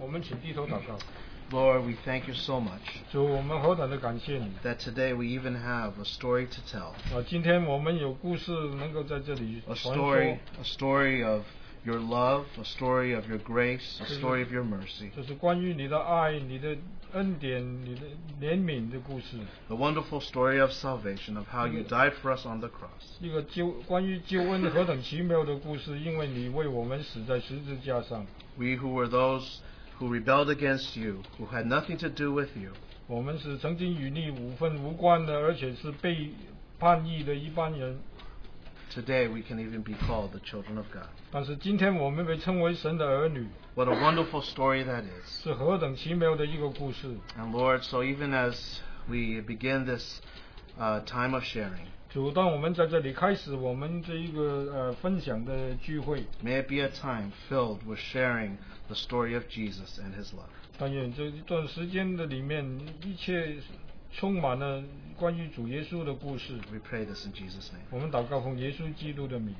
我们请低头祷告。 Lord, we thank you so much 主，我们何等的感谢你 that today we even have a story to tell. 啊！今天我们有故事能够在这里 A 传 story, 说， a story of your love, a story of your grace, a story of your mercy. 这是关于你的爱、你的恩典、你的怜悯的故事， The wonderful story of salvation, of how you died for us on the cross. 一个救关于救恩何等奇妙的故事，因为你为我们死在十字架上。 We who were those who rebelled against you, who had nothing to do with you, 我们是曾经与你无分无关的，而且是被叛逆的一般人。 today we can even be called the children of God. 但是今天我们被称为神的儿女， What a wonderful story that is. 是何等奇妙的一个故事。 And Lord, so even as we begin this uh, time of sharing, 主，当我们在这里开始我们这一个呃分享的聚会， may it be a time filled with sharing the story of Jesus and his love. 但愿这一段时间的里面，一切充满了关于主耶稣的故事。 We pray this in Jesus' name. 我们祷告奉耶稣基督的名。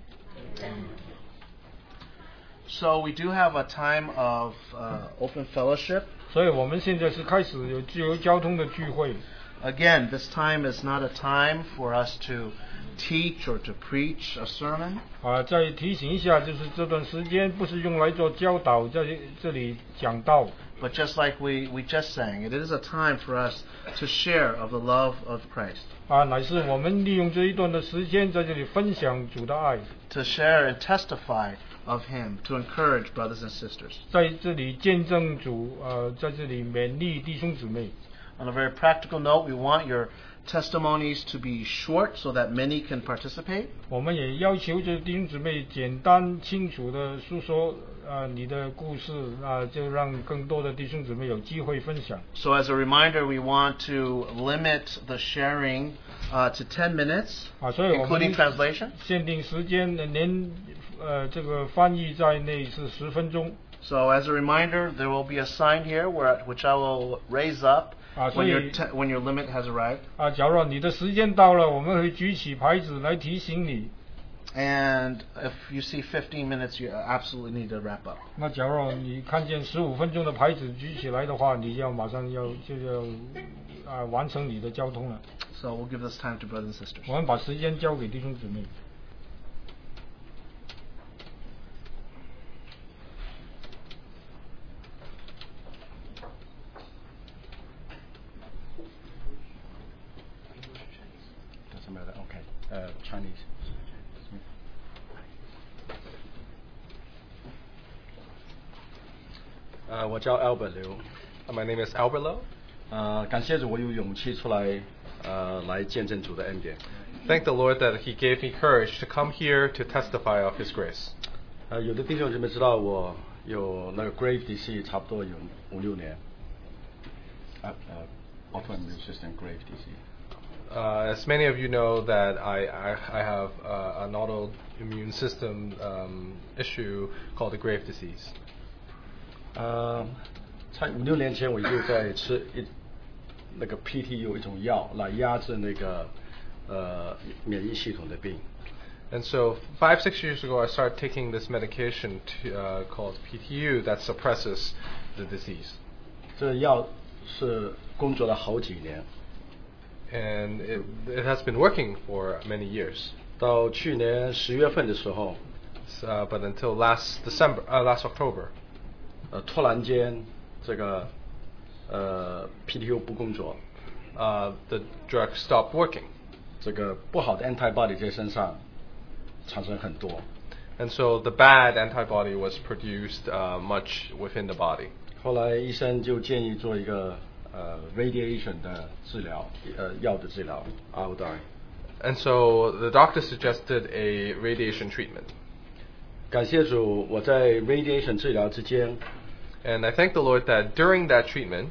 So we do have a time of uh, open fellowship. 所以我们现在是开始有自由交通的聚会。 Again, this time is not a time for us to teach or to preach a sermon. 啊，再提醒一下，就是这段时间不是用来做教导，在这里讲道， But just like we, we just sang, it is a time for us to share of the love of Christ, 啊，乃是我们利用这一段的时间在这里分享主的爱， to share and testify of Him, to encourage brothers and sisters. 在这里见证主，呃，在这里勉励弟兄姊妹。 On a very practical note, we want your testimonies to be short so that many can participate. 我们也要求这弟兄姊妹简单清楚的诉说啊、你的故事啊、就让更多的弟兄姊妹有机会分享。 So, as a reminder, we want to limit the sharing uh, to 10 minutes, 啊，所以我 including 们 translation. 限定时间，连呃这个翻译在内是十分钟。 So, as a reminder, there will be a sign here where, which I will raise up Ah, when, your 所以- when your limit has arrived. 啊，假如你的时间到了，我们会举起牌子来提醒你。And if you see fifteen minutes, you absolutely need to wrap up. 那假如你看见十五分钟的牌子举起来的话，你要马上要就要啊完成你的交通了。So, we'll give this time to brothers and sisters. 我们把时间交给弟兄姊妹。叫 Albert 刘。 Uh, My name is Albert Lowe. 呃，感谢主，我有勇气出来，呃，来见证主的恩典。 Thank the Lord that He gave me courage to come here to testify of His grace. 呃，有的弟兄姊妹知道我有那个 Grave DC，差不多有五六年。呃呃，Autoimmune System Grave DC。 Uh, as many of you know, that I, I, I have uh, an autoimmune system um, issue called the grave disease. 呃，在五六年前我就在吃一那个 PTU 一种药来压制那个呃免疫系统的病。 And so, five, six years ago, I started taking this medication to, uh, called PTU that suppresses the disease. 这药是工作了好几年， And it, it has been working for many years. 到去年十月份的时候， S- Uh, but until last December, uh, last October, 呃，突然间这个呃 PTU 不工作，啊、呃、，the drug stop working，这个不好的 antibody 在身上产生很多。And so the bad antibody was produced uh, much within the body. 后来医生就建议做一个呃 radiation 的治疗，呃药的治疗，iodine。And so the doctor suggested a radiation treatment. 感谢主，我在 radiation 治疗之间 And I thank the Lord that during that treatment,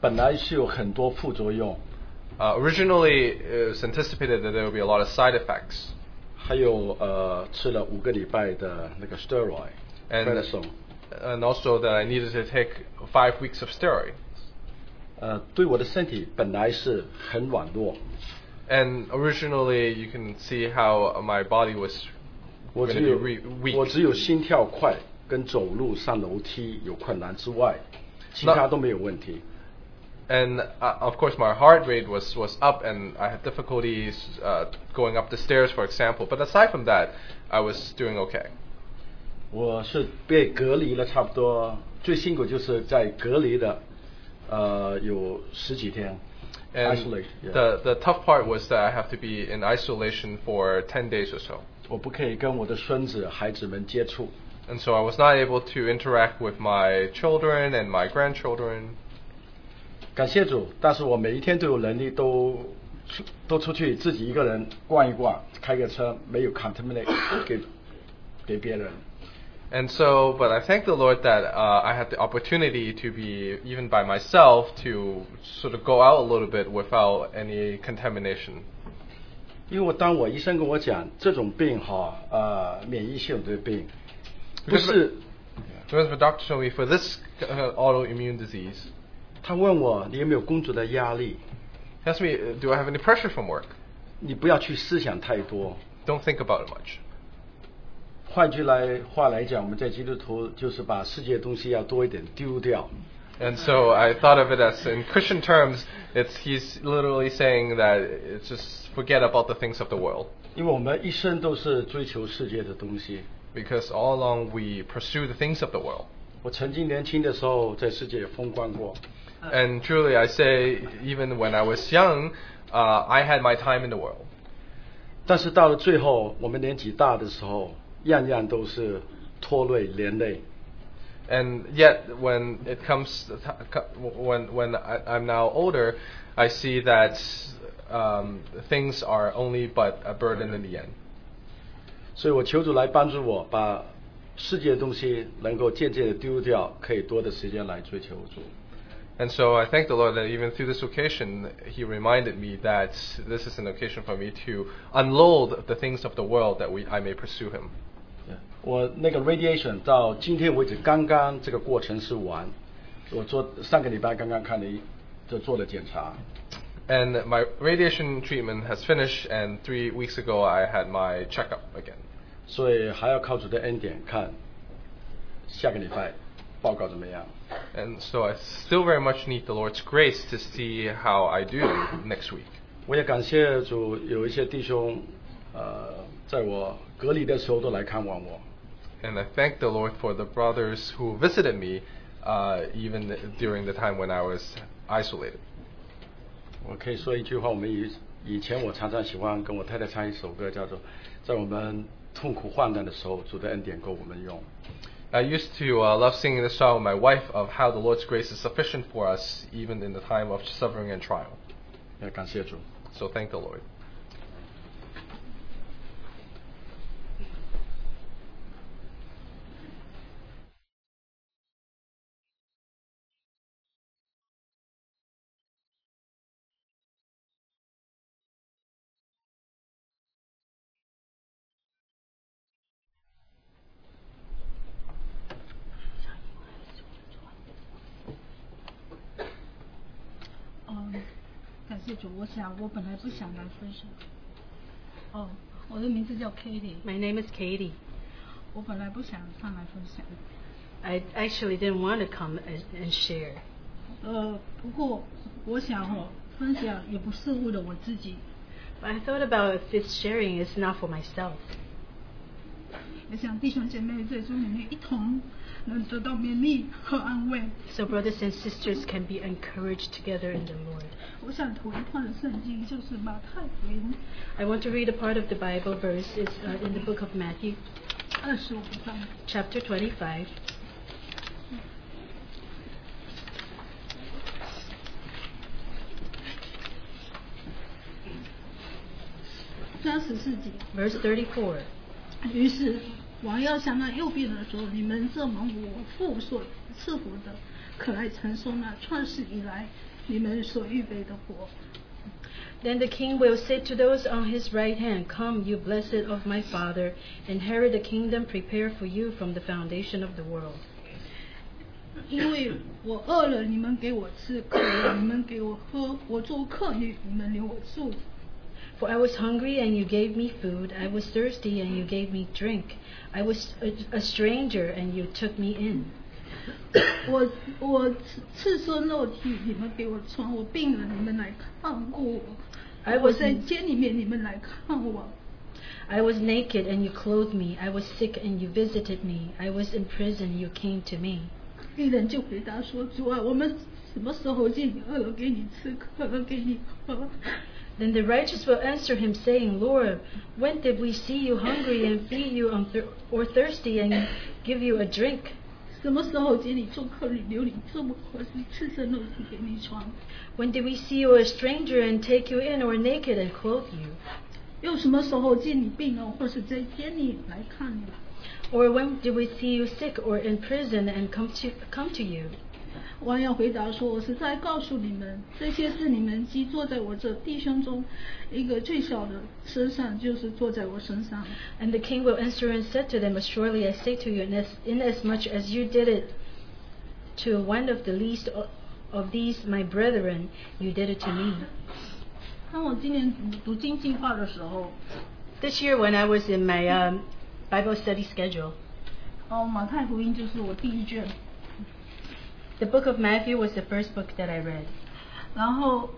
本来是有很多副作用， uh, originally it was anticipated that there would be a lot of side effects. 还有呃吃了五个礼拜的那个 steroid And, prednisone， and also that I needed to take five weeks of steroid. 呃对我的身体本来是很软弱， And originally, you can see how my body was 我 going 只 to 有 be re- weak. 我只有心跳快 跟走路上楼梯有困难之外，其他都没有问题。And uh, of course, my heart rate was, was up, and I had difficulties uh, going up the stairs, for example. But aside from that, I was doing okay. 我是被隔离了差不多，最辛苦就是在隔离的，呃，有十几天 And isolate，yeah. the the tough part was that I have to be in isolation for 10 days or so. 我不可以跟我的孙子、孩子们接触。And so I was not able to interact with my children and my grandchildren. 感谢主，但是我每一天都有能力都出都出去自己一个人逛一逛，开个车，没有 contaminate 给给别人。 And so, but I thank the Lord that uh, I had the opportunity to be, even by myself, to sort of go out a little bit without any contamination. 因为我当我医生跟我讲这种病哈，呃，免疫系统的病， 不 Because 是 Because the doctor told me for this uh, autoimmune disease, 他问我你有没有工作的压力， he asked me, uh, do I have any pressure from work? 你不要去思想太多。 Don't think about it much. 换句来话来讲，我们在基督徒就是把世界东西要多一点丢掉。 And so I thought of it as, in Christian terms, it's he's literally saying that it's just forget about the things of the world. 因为我们一生都是追求世界的东西。 Because all along we pursue the things of the world. 我曾经年轻的时候在世界也风光过， And truly, I say, even when I was young, uh, I had my time in the world. 但是到了最后，我们年纪大的时候，样样都是拖累连累。 And yet, when it comes, to t- co- when when I, I'm now older, I see that um, things are only but a burden in the end. 所以我求主来帮助我，把世界的东西能够渐渐的丢掉，可以多的时间来追求主。 And so I thank the Lord that even through this occasion, He reminded me that this is an occasion for me to unload the things of the world that we I may pursue Him. 我那个 radiation 到今天为止，刚刚这个过程是完。我做上个礼拜刚刚看了一，就做了检查。 And my radiation treatment has finished, and three weeks ago I had my checkup again. 所以还要靠主的恩典看下个礼拜报告怎么样。 And so I still very much need the Lord's grace to see how I do next week. 我也感谢主，有一些弟兄，呃，在我隔离的时候都来看望我。 And I thank the Lord for the brothers who visited me, uh, even during the time when I was isolated. 我可以说一句话，我们以以前我常常喜欢跟我太太唱一首歌，叫做“在我们痛苦患难的时候，主的恩典够我们用 I used to uh, love singing this song with my wife of how the Lord's grace is sufficient for us even in the time of suffering and trial. ”，要感谢主。So thank the Lord. 嗯，感谢主。我本来不想来分享。哦，我的名字叫 Katie，My name is Katie. 我本来不想上来分享。I actually didn't want to come and, share. 呃，不过我想哦，分享也不是为了我自己，But I thought about if this sharing is not for myself. 也想弟兄姐妹在主里面一同能得到勉励和安慰。 So brothers and sisters can be encouraged together in the Lord. 我想读一段的圣经，就是马太福音 I want to read a part of the Bible verse. It's uh, in the book of Matthew, 二十五章。 chapter 25. 三十四节。 Verse 34. 于是 王要向那右边的说：“你们这蒙我父所赐福的，可来承受那创世以来你们所预备的国。 Then the king will say to those on his right hand, Come, you blessed of my father, inherit the kingdom prepared for you from the foundation of the world. 因为我饿了，你们给我吃；渴了，你们给我喝；我做客旅，你们留我住； For I was hungry, and you gave me food. I was thirsty, and you gave me drink. I was a, a stranger, and you took me in. 我我赤赤身肉体，你们给我穿；我病了，你们来看过我； I 我 was 在监里面，你们来看我。 I was naked, and you clothed me. I was sick, and you visited me. I was in prison, you came to me. 病人就回答说：“主啊，我们什么时候见你饿了给你吃，渴了给你喝？ Then the righteous will answer him, saying, Lord, when did we see you hungry and feed you on thir- or thirsty and give you a drink? 什么时候见你做客旅留你这么合适，赤身肉体给你穿？ When did we see you a stranger and take you in, or naked and clothe you? 又什么时候见你病了，或是在监里来看你？ Or when did we see you sick or in prison and come to come to you? 王要回答说：“我是在告诉你们，这些是你们既坐在我这弟兄中一个最小的身上，就是坐在我身上。 And the king will answer and said to them, Surely I say to you, inas- inasmuch as you did it to one of the least o- of these my brethren, you did it to me. 当我今年读读经计划的时候， This year, when I was in my um, Bible study schedule, 哦，马太福音就是我第一卷， the book of Matthew was the first book that I read. 然后，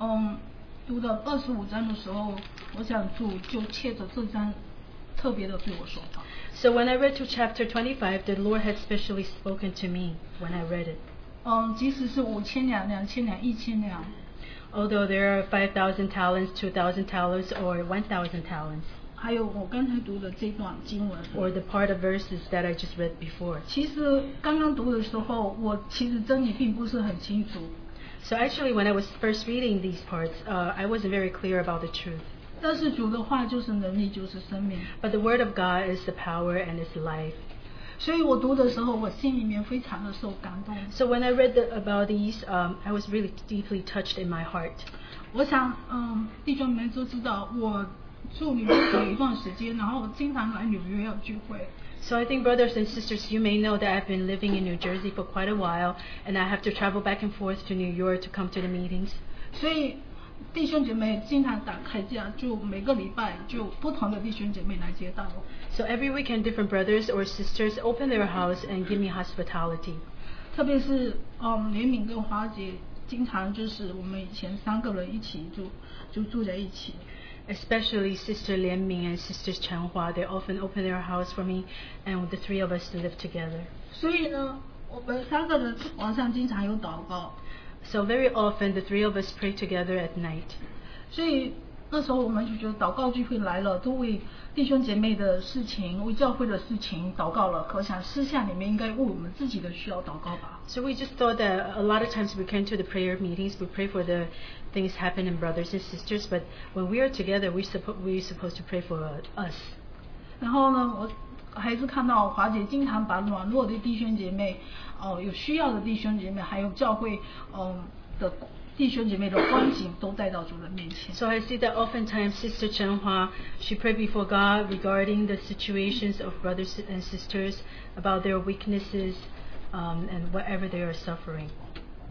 嗯，读到二十五章的时候，我想主就切着这章特别的对我说话。 So when I read to chapter 25, the Lord had specially spoken to me when I read it. 嗯，即使是五千两、两千两、一千两， Although there are 5,000 talents, 2,000 talents, or 1,000 talents, 还有我刚才读的这段经文， or the part of verses that I just read before. 其实刚刚读的时候，我其实真理并不是很清楚。 So actually, when I was first reading these parts, uh, I wasn't very clear about the truth. 但是主的话就是能力，就是生命。 But the Word of God is the power and is life. 所以我读的时候，我心里面非常的受感动。 So when I read the, about these, um, I was really deeply touched in my heart. 我想，嗯，弟兄们都知道，我 住纽约有一段时间，然后我经常来纽约要聚会。 So I think, brothers and sisters, you may know that I've been living in New Jersey for quite a while, and I have to travel back and forth to New York to come to the meetings. 所以弟兄姐妹经常打开架，就每个礼拜就不同的弟兄姐妹来接待我。 So every weekend, different brothers or sisters open their house and give me hospitality. 特别是嗯，怜悯跟华姐，经常就是我们以前三个人一起住，就住在一起。 Especially Sister Lian Ming and Sisters Chen Hua, they often open their house for me, and the three of us to live together. 所以呢，我们三个人晚上经常有祷告。 So very often, the three of us pray together at night. 所以 那时候我们就觉得祷告聚会来了，都为弟兄姐妹的事情、为教会的事情祷告了。可想私下里面应该为我们自己的需要祷告吧。So we just thought that a lot of times we came to the prayer meetings, we pray for the things happening brothers and sisters, but when we are together, we suppose we supposed to pray for uh, us. 然后呢，我还是看到华姐经常把软弱的弟兄姐妹，哦、有需要的弟兄姐妹，还有教会，嗯、的弟兄姐妹的光景都带到主人面前。So I see that oftentimes Sister Chen Hua, she prayed before God regarding the situations of brothers and sisters, about their weaknesses, um, and whatever they are suffering.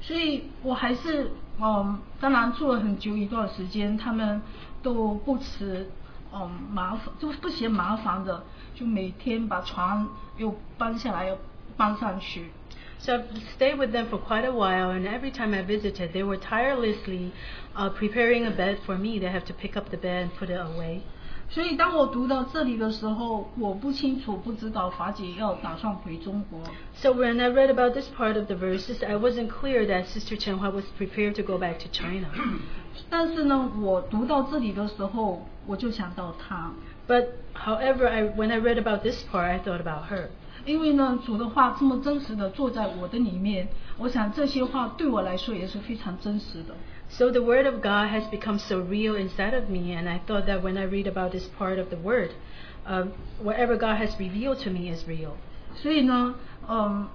所以我还是，嗯，当然住了很久一段时间，他们都不辞，嗯，麻烦，就不嫌麻烦的，就每天把床又搬下来，又搬上去。So I've stayed with them for quite a while, and every time I visited, they were tirelessly uh, preparing a bed for me. They have to pick up the bed and put it away. 所以当我读到这里的时候，我不清楚，不知道华姐要打算回中国。So when I read about this part of the verses, I wasn't clear that Sister Chen Hua was prepared to go back to China. 但是呢，我读到这里的时候，我就想到她。But however, I when I read about this part, I thought about her. 因为呢，主的话这么真实的坐在我的里面，我想这些话对我来说也是非常真实的。So the Word of God has become so real inside of me, and I thought that when I read about this part of the Word, um, whatever God has revealed to me is real. 所以呢，嗯，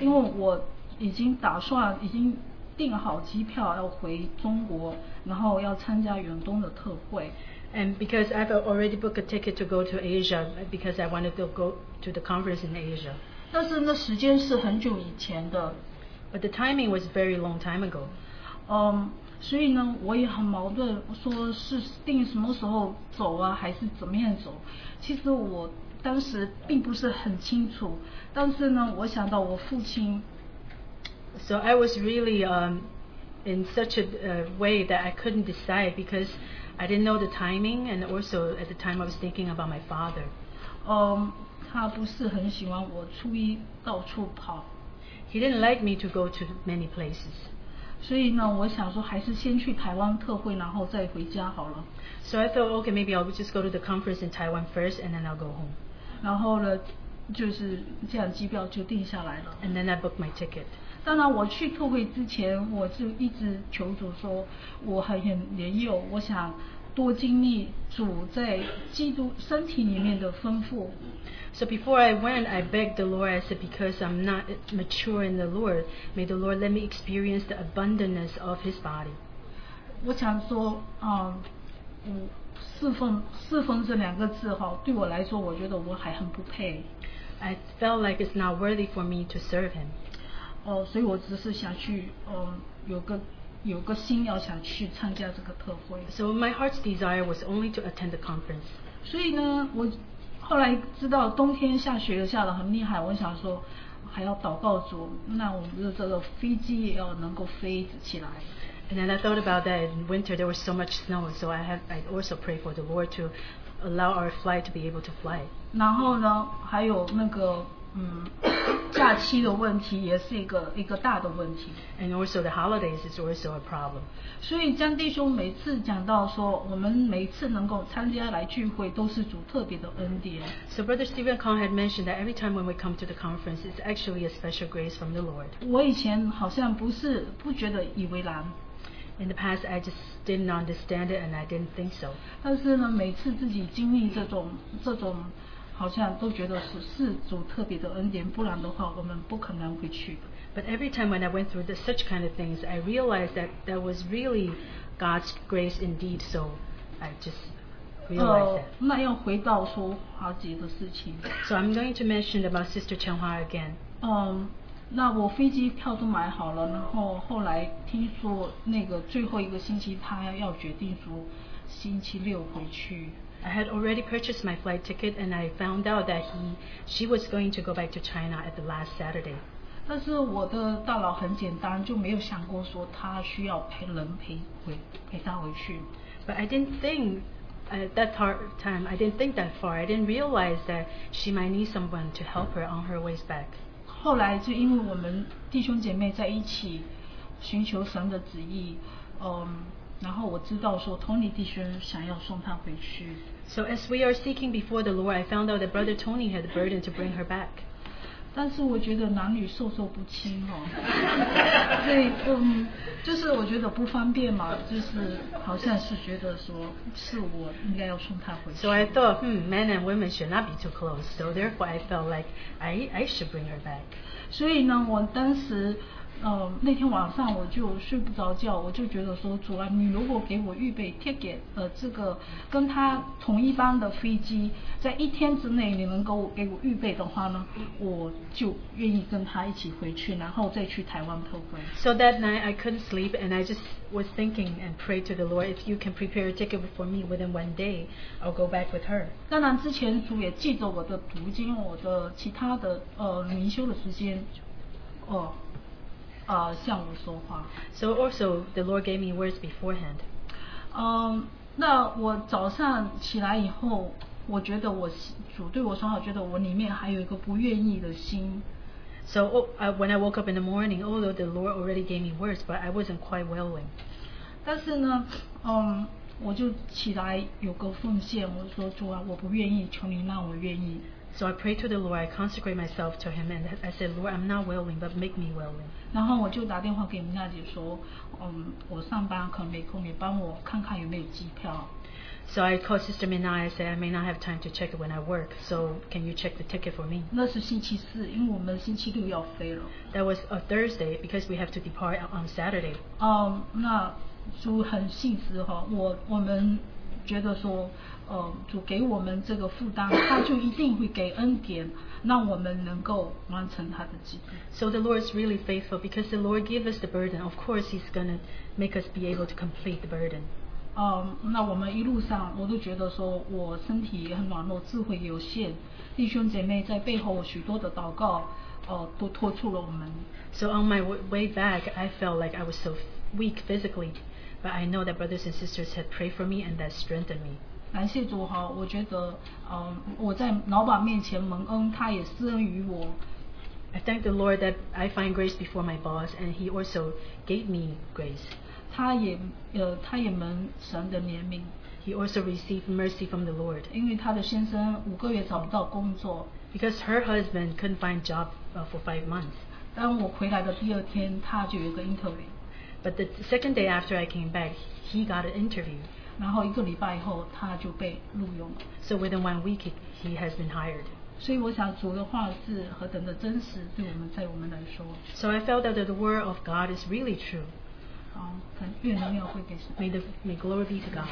因为我已经打算已经订好机票要回中国，然后要参加远东的特会。And because I've already booked a ticket to go to Asia, because I wanted to go to the conference in Asia. 但是那时间是很久以前的， But the timing was a very long time ago. 嗯，所以呢，我也很矛盾，说是定什么时候走啊，还是怎么样走？其实我当时并不是很清楚，但是呢，我想到我父亲， So I was really um, in such a uh, way that I couldn't decide because I didn't know the timing, and also at the time I was thinking about my father. 嗯，他不是很喜欢我初一到处跑， He didn't like me to go to many places. 所以呢，我想说还是先去台湾特会，然后再回家好了。 So I thought, okay, maybe I'll just go to the conference in Taiwan first, and then I'll go home. 然后呢，就是这样机票就定下来了。 And then I booked my ticket. 当然，我去特会之前，我就一直求主说，我很很年幼，我想多经历主在基督身体里面的丰富。So before I went, I begged the Lord. I said, because I'm not mature in the Lord, may the Lord let me experience the abundance of His body. 我想说，嗯，我侍奉侍奉这两个字哈，对我来说，我觉得我还很不配。I felt like it's not worthy for me to serve Him. 哦，所以我只是想去，嗯，有个有个心要想去参加这个特会。So my heart's desire was only to attend the conference. 所以呢，我后来知道冬天下雪下的很厉害，我想说还要祷告主，那我们的这个飞机也要能够飞起来。And then I thought about that in winter there was so much snow, so I have I also pray for the Lord to allow our flight to be able to fly. 然后呢，还有那个嗯，假期的问题也是一个一个大的问题。And also the holidays is also a problem. 所以江弟兄每次讲到说，我们每次能够参加来聚会，都是主特别的恩典。So Brother Stephen Kong had mentioned that every time when we come to the conference, it's actually a special grace from the Lord. 我以前好像不是不觉得以为然，In the past, I just didn't understand it and I didn't think so. 但是呢，每次自己经历这种这种，好像都觉得是是主特别的恩典，不然的话我们不可能会去。But every time when I went through the, such kind of things, I realized that that was really God's grace indeed. So I just 呃 realized that.，那要回到说华姐的事情，So I'm going to mention about Sister Chenhua again. 嗯，那我飞机票都买好了，然后后来听说那个最后一个星期他要决定说星期六回去，I had already purchased my flight ticket and I found out that he she was going to go back to China at the last Saturday. 但是我的大脑很简单，就没有想过说他需要陪人陪回陪他回去。 But I didn't think at that tar- time, I didn't think that far. I didn't realize that she might need someone to help her on her ways back. 后来就因为我们弟兄姐妹在一起寻求神的旨意，嗯，然后我知道说 Tony 弟兄想要送他回去， So as we are seeking before the Lord, I found out that Brother Tony had the burden to bring her back. 但是我觉得男女授受不亲哦，所以嗯，就是我觉得不方便嘛，就是好像是觉得说是我应该要送他回去。 So I thought, hmm, men and women should not be too close. So therefore, I felt like I, I should bring her back. 所以呢，我当时， 呃，那天晚上我就睡不着觉，我就觉得说，主啊，你如果给我预备 ticket，呃，这个跟他同一班的飞机，在一天之内你能够给我预备的话呢，我就愿意跟他一起回去，然后再去台湾特会。So that night, I couldn't sleep, and I just was thinking and prayed to the Lord, if you can prepare a ticket for me within one day, I'll go back with her. 当然，之前主也记着我的读经，我的其他的呃灵修的时间，哦、呃，向我说话。So also, the Lord gave me words beforehand. 嗯，那我早上起来以后，我觉得我主对我说话，我觉得我里面还有一个不愿意的心。So oh, uh, when I woke up in the morning, although the Lord already gave me words, but I wasn't quite willing. 但是呢，嗯，我就起来有个奉献，我说主啊，我不愿意，求你让我愿意。So I prayed to the Lord, I consecrate myself to Him, and I said, Lord, I'm not willing, but make me willing. 然后我就打电话给米娜姐说，嗯，我上班可能没空，你帮我看看有没有机票。 So I called Sister Mina. I said, I may not have time to check it when I work, so can you check the ticket for me? 那是星期四，因为我们星期六要飞了。 That was a Thursday because we have to depart on Saturday. 嗯，那主很信实哈，我我们 觉得说，呃，主给我们这个负担，他就一定会给恩典，让我们能够完成他的旨意。 So the Lord is really faithful because the Lord gave us the burden. Of course, He's going to make us be able to complete the burden. 呃，那我们一路上我都觉得说我身体也很软弱，智慧有限，弟兄姐妹在背后许多的祷告，呃，都托出了我们。 So on my w- way back, I felt like I was so weak physically, but I know that brothers and sisters had prayed for me and that strengthened me. 感谢主哈，我觉得，嗯、我在老板面前蒙恩，他也施恩于我， I thank the Lord that I find grace before my boss, and He also gave me grace. 他也呃，他也蒙神的怜悯， He also received mercy from the Lord 因为他的先生五个月找不到工作， because her husband couldn't find job uh, for five months. 当我回来的第二天，他就有一个 interview， But the second day after I came back, he got an interview. 然后一个礼拜以后他就被录用了。 So within one week, he, he has been hired. 所以我想主的话是何等的真实，对我们在我们来说， So I felt that the word of God is really true. 啊，看愿荣耀归给神。 May, the, may glory be to God.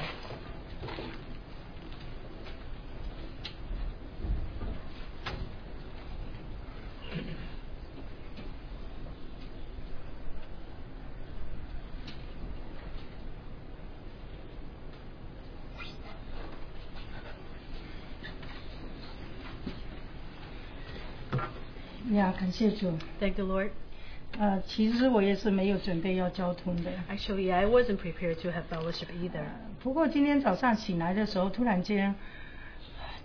呀，感谢主。Thank the Lord. 呃，其实我也是没有准备要交通的。Actually, I wasn't prepared to have fellowship either. 不过今天早上醒来的时候，突然间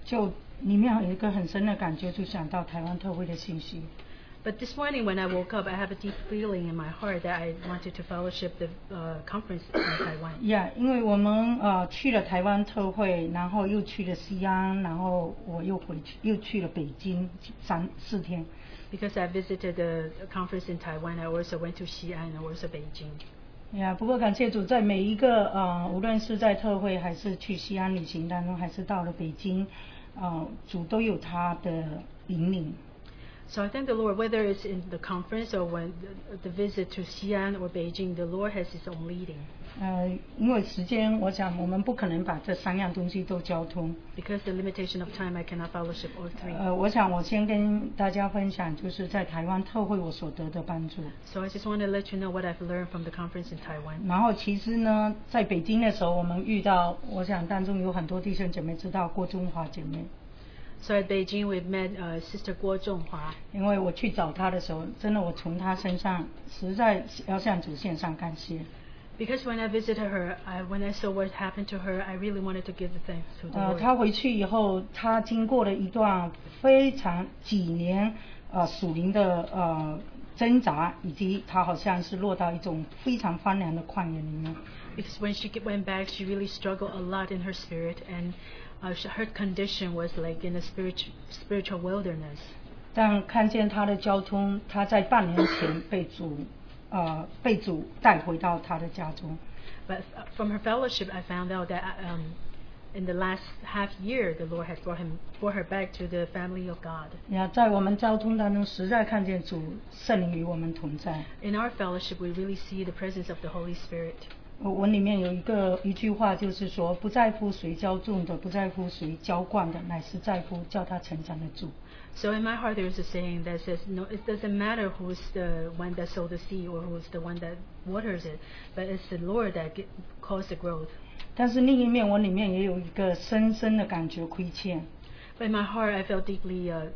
就里面有一个很深的感觉，就想到台湾特会的信息。But this morning when I woke up, I have a deep feeling in my heart that I wanted to fellowship the uh, conference in Taiwan. Yeah，因为我们呃去了台湾特会，然后又去了西安，然后我又回去，又去了北京三四天。Because I visited the conference in Taiwan, I also went to Xi'an and also Beijing. 呀，不过感谢主，在每一个呃，无论是在特会，还是去西安旅行当中，还是到了北京，呃，主都有他的引领。So I thank the Lord, whether it's in the conference or when the, the visit to Xi'an or Beijing, the Lord has His own leading. 呃，因为时间，我想我们不可能把这三样东西都交通。 Because the limitation of time, I cannot fellowship all three. 呃，我想我先跟大家分享，就是在台湾特会我所得的帮助。 So I just want to let you know what I've learned from the conference in Taiwan. 然后其实呢，在北京的时候，我们遇到，我想当中有很多弟兄姐妹知道郭中华姐妹， So at Beijing, we've met uh, Sister Guo Zhonghua. 因为我去找她的时候，真的我从她身上实在要向主献上感谢。 Because when I visited her, I, when I saw what happened to her, I really wanted to give the thanks to the 呃， Lord. 她回去以后，她经过了一段非常几年呃属灵的呃挣扎，以及她好像是落到一种非常荒凉的旷野里面。 Because when she went back, she really struggled a lot in her spirit, and uh, sh- her condition was like in a spiritual spiritual wilderness. 但看见她的交通，她在半年前被主呃被主带回到她的家中。 But uh, from her fellowship, I found out that um, in the last half year, the Lord has brought him brought her back to the family of God. 呀，在我们交通当中，实在看见主圣灵与我们同在。 In our fellowship, we really see the presence of the Holy Spirit. 我文里面有一个一句话，就是说，不在乎谁浇种的，不在乎谁浇灌的，乃是在乎叫他成长的主。So in my heart, there is a saying that says, "No, it doesn't matter who's the one that sowed the seed or who's the one that waters it, but it's the Lord that get, caused the growth." 但是另一面，文里面也有一个深深的感觉亏欠。But in my heart, I felt deeply uh,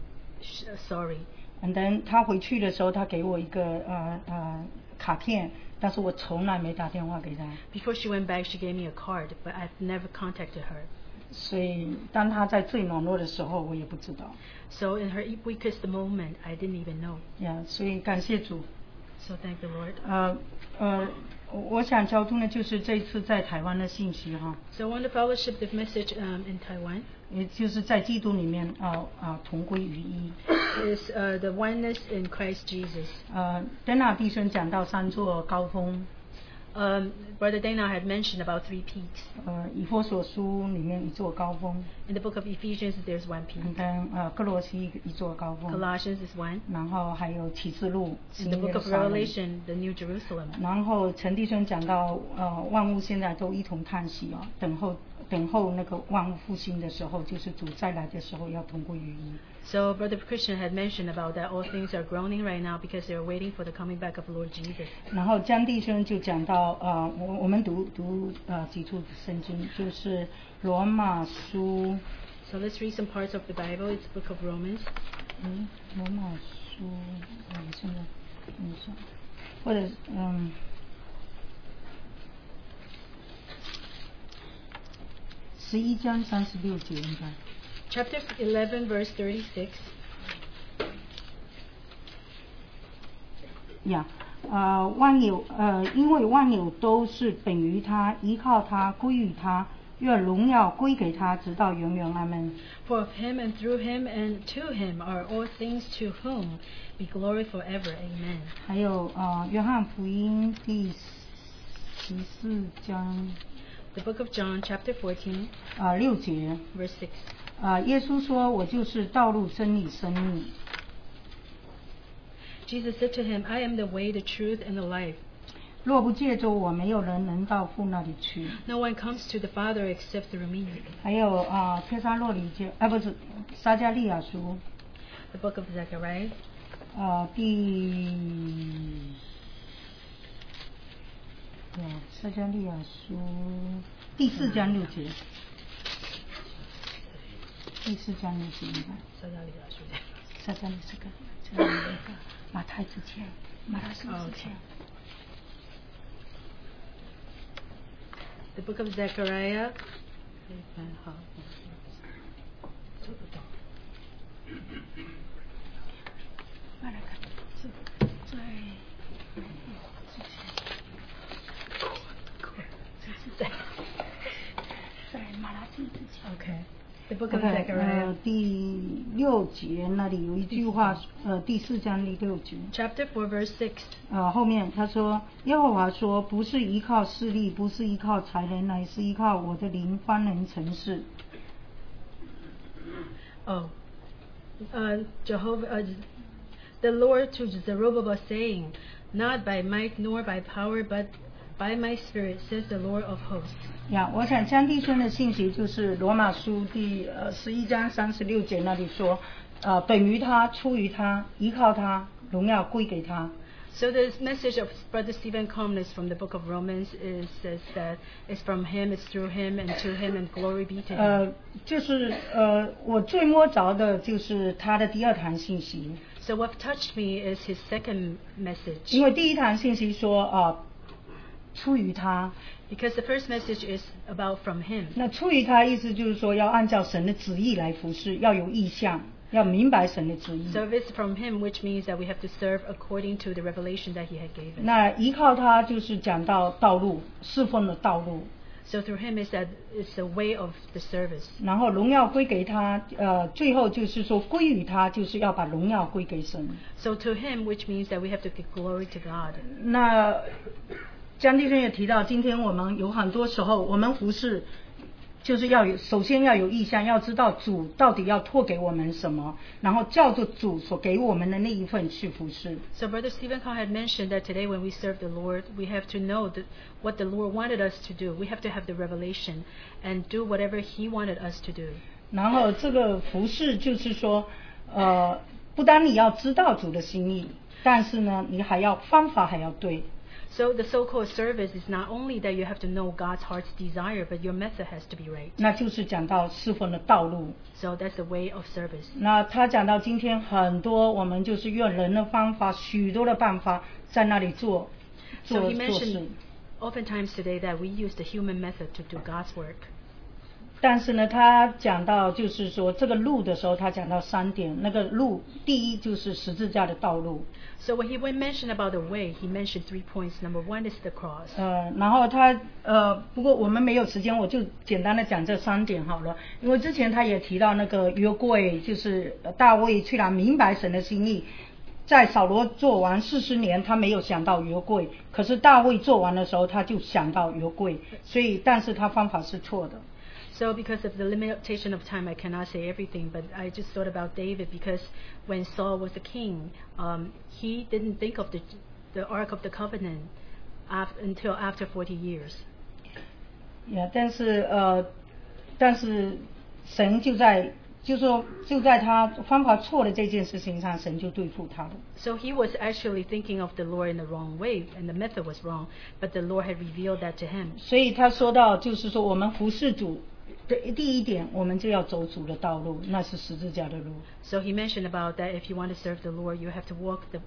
sh- uh, sorry. And then 他回去的时候，他给我一个呃呃卡片，但是我从来没打电话给他。 Before she went back, she gave me a card, but I've never contacted her. 所以当他在最软弱的时候，我也不知道。 So in her weakest moment, I didn't even know. 呀，所以感谢主。 So thank the Lord. 呃呃，我我想交通的就是这一次在台湾的信息哈。 So I want to fellowship the message um, in Taiwan 也就是在基督里面啊啊、同归于一。is uh, the oneness in Christ Jesus. 呃，登纳弟兄讲到三座高峰，Um, Brother Dana had mentioned about three peaks. 呃，以佛所书里面一座高峰，In the book of Ephesians, there's one 你 peak. 看呃哥罗西一座高峰，Colossians is one. 然后还有启示录 In the book of。Revelation, the New Jerusalem. 然后陈弟兄讲到，呃，万物现在都一同叹息啊，等候等候那个万物复兴的时候，就是主再来的时候要同归于一。 So Brother Christian had mentioned about that all things are groaning right now because they're waiting for the coming back of Lord Jesus. 然后江弟兄就讲到，呃，我我们读读呃几处圣经，就是罗马书， So let's read some parts of the Bible. It's the book of Romans. 嗯，罗马书，呃，我现在等一下，或者嗯。 十一章三十六节应该。 Chapter 11, verse 36. 呀呃，万有呃，因为万有都是本于他，依靠他，归于他，愿荣耀归给他，直到永远。阿门。 For of him and through him and to him are all things to whom be glory forever. Amen. 还有呃，约翰福音第十四章 The book of John, chapter 14, 呃六节， verse 6. 呃，耶稣说：“我就是道路、真理、生命。 Jesus said to him, I am the way, the truth, and the life. 若不借着我，没有人能到父那里去。 No one comes to the Father except through me. ”还有啊，呃帖撒罗尼迦啊，不是撒加利亚书 The book of Zechariah, 呃，第， 对，撒加利亚书第四章六节，第四章六节吧。撒加利亚书，撒加利亚这个，这个那个马太之前，马太之前。The book of Zechariah. Malachi. 拉基之前。Okay. The book of OK，Zechariah, 呃，第六节那里有一句话，呃，第四章第六节，chapter 4, verse 6. 呃，后面他说，耶和华说，不是依靠势力，不是依靠才能，乃是依靠我的灵方能成事。Oh, uh, Jehovah, uh, the Lord to Zerubbabel saying, Not by might nor by power, but by my spirit, says the Lord of hosts. 呀，我想江弟兄的信息就是罗马书第呃十一章三十六节那里说，呃，本于他，出于他，依靠他，荣耀归给他。 So the message of Brother Stephen Comness from the book of Romans is says that it's from him, it's through him, and to him, and glory be to him. 呃，就是呃，我最摸着的就是他的第二堂信息， So what touched me is his second message. 因为第一堂信息说啊、呃 出于他， Because the first message is about from him. 那出于他意思就是说要按照神的旨意来服侍，要有意向，要明白神的旨意。 So if it's from him, which means that we have to serve according to the revelation that he had given. 那依靠他就是讲到道路，侍奉的道路， So through him is that it's the way of the service. 然后荣耀归给他，呃，最后就是说归于他，就是要把荣耀归给神。 So to him, which means that we have to give glory to God. 那 江弟兄也提到，今天我们有很多时候，我们服侍就是要有，首先要有意向，要知道主到底要托给我们什么，然后照着主所给我们的那一份去服侍。So Brother Stephen Carr had mentioned that today when we serve the Lord, we have to know that what the Lord wanted us to do. We have to have the revelation and do whatever He wanted us to do. 然后这个服侍就是说，呃，不单你要知道主的心意，但是呢，你还要方法还要对。So the so-called service is not only that you have to know God's heart's desire, but your method has to be right. 那就是讲到侍奉的道路。 So that's the way of service. 那他讲到今天很多我们就是用人的方法，许多的办法在那里做 So 做 he 做事 mentioned。oftentimes today that we use the human method to do God's work. 但是呢，他讲到就是说这个路的时候，他讲到三点。那个路，第一就是十字架的道路，So when he when mentioned about the way, he mentioned three points. Number one is the cross. 呃，然后他呃，不过我们没有时间，我就简单的讲这三点好了。因为之前他也提到那个约柜，就是呃大卫虽然明白神的心意，在扫罗做完四十年，他没有想到约柜，可是大卫做完的时候，他就想到约柜，所以，但是他方法是错的。So, because of the limitation of time, I cannot say everything, but I just thought about David because when Saul was the king, um, he didn't think of the, the Ark of the Covenant af- until after 40 years. 呀，但是呃，但是神就在，就说就在他方法错的这件事情上，神就对付他了。 So he was actually thinking of the Lord in the wrong way, and the method was wrong, but the Lord had revealed that to him. 所以他说到，就是说我们服侍主 的第一点，我们就要走主的道路，那是十字架的路。 So he mentioned about that if you want to serve the Lord, you have to walk the,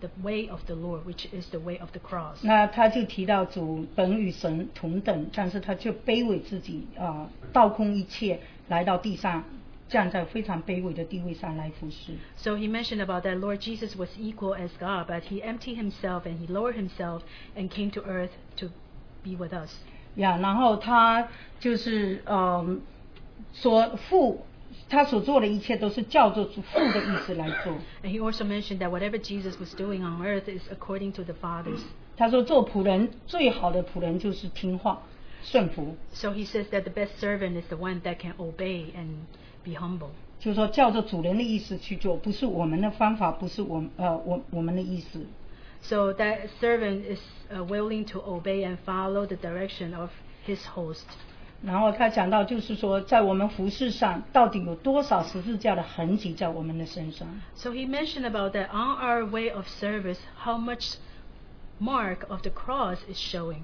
the way of the Lord, which is the way of the cross. 那他就提到主本与神同等，但是他却卑微自己啊、倒空一切，来到地上，站在非常卑微的地位上来服侍。 So he mentioned about that Lord Jesus was equal as God, but he emptied himself and he lowered himself and came to earth to be with us. 呀然后他就是嗯说父他所做的一切都是叫做主父的意思来做。And he also mentioned that whatever Jesus was doing on earth is according to the Father's. 他说做仆人最好的仆人就是听话、顺服，So he says that the best servant is the one that can obey and be humble. 就是说叫做主人的意思去做，不是我们的方法，不是我呃我我们的意思。So that servant is uh, willing to obey and follow the direction of his host. 然后他讲到，就是说，在我们服侍上，到底有多少十字架的痕迹在我们的身上？So he mentioned about that on our way of service, how much mark of the cross is showing.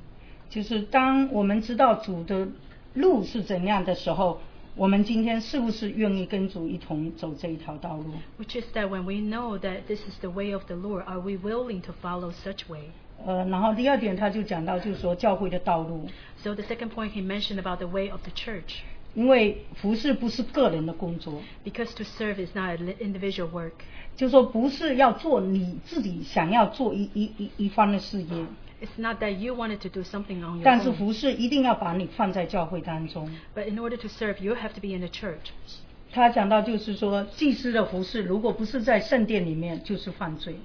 就是当我们知道主的路是怎样的时候，我们今天是不是愿意跟主一同走这一条道路？Which is that when we know that this is the way of the Lord, are we willing to follow such way? 呃，然后第二点他就讲到，就是说教会的道路，So the second point he mentioned about the way of the church. 因为服饰不是个人的工作，Because to serve is not an individual work. 就说不是要做你自己想要做一一一一番的事业，It's not that you wanted to do something on your 但是.服饰一定要把你放在教会当中。But in order to serve, you have to be in the church. 他讲到就是说，祭司的服饰如果不是在圣殿里面，就是犯罪。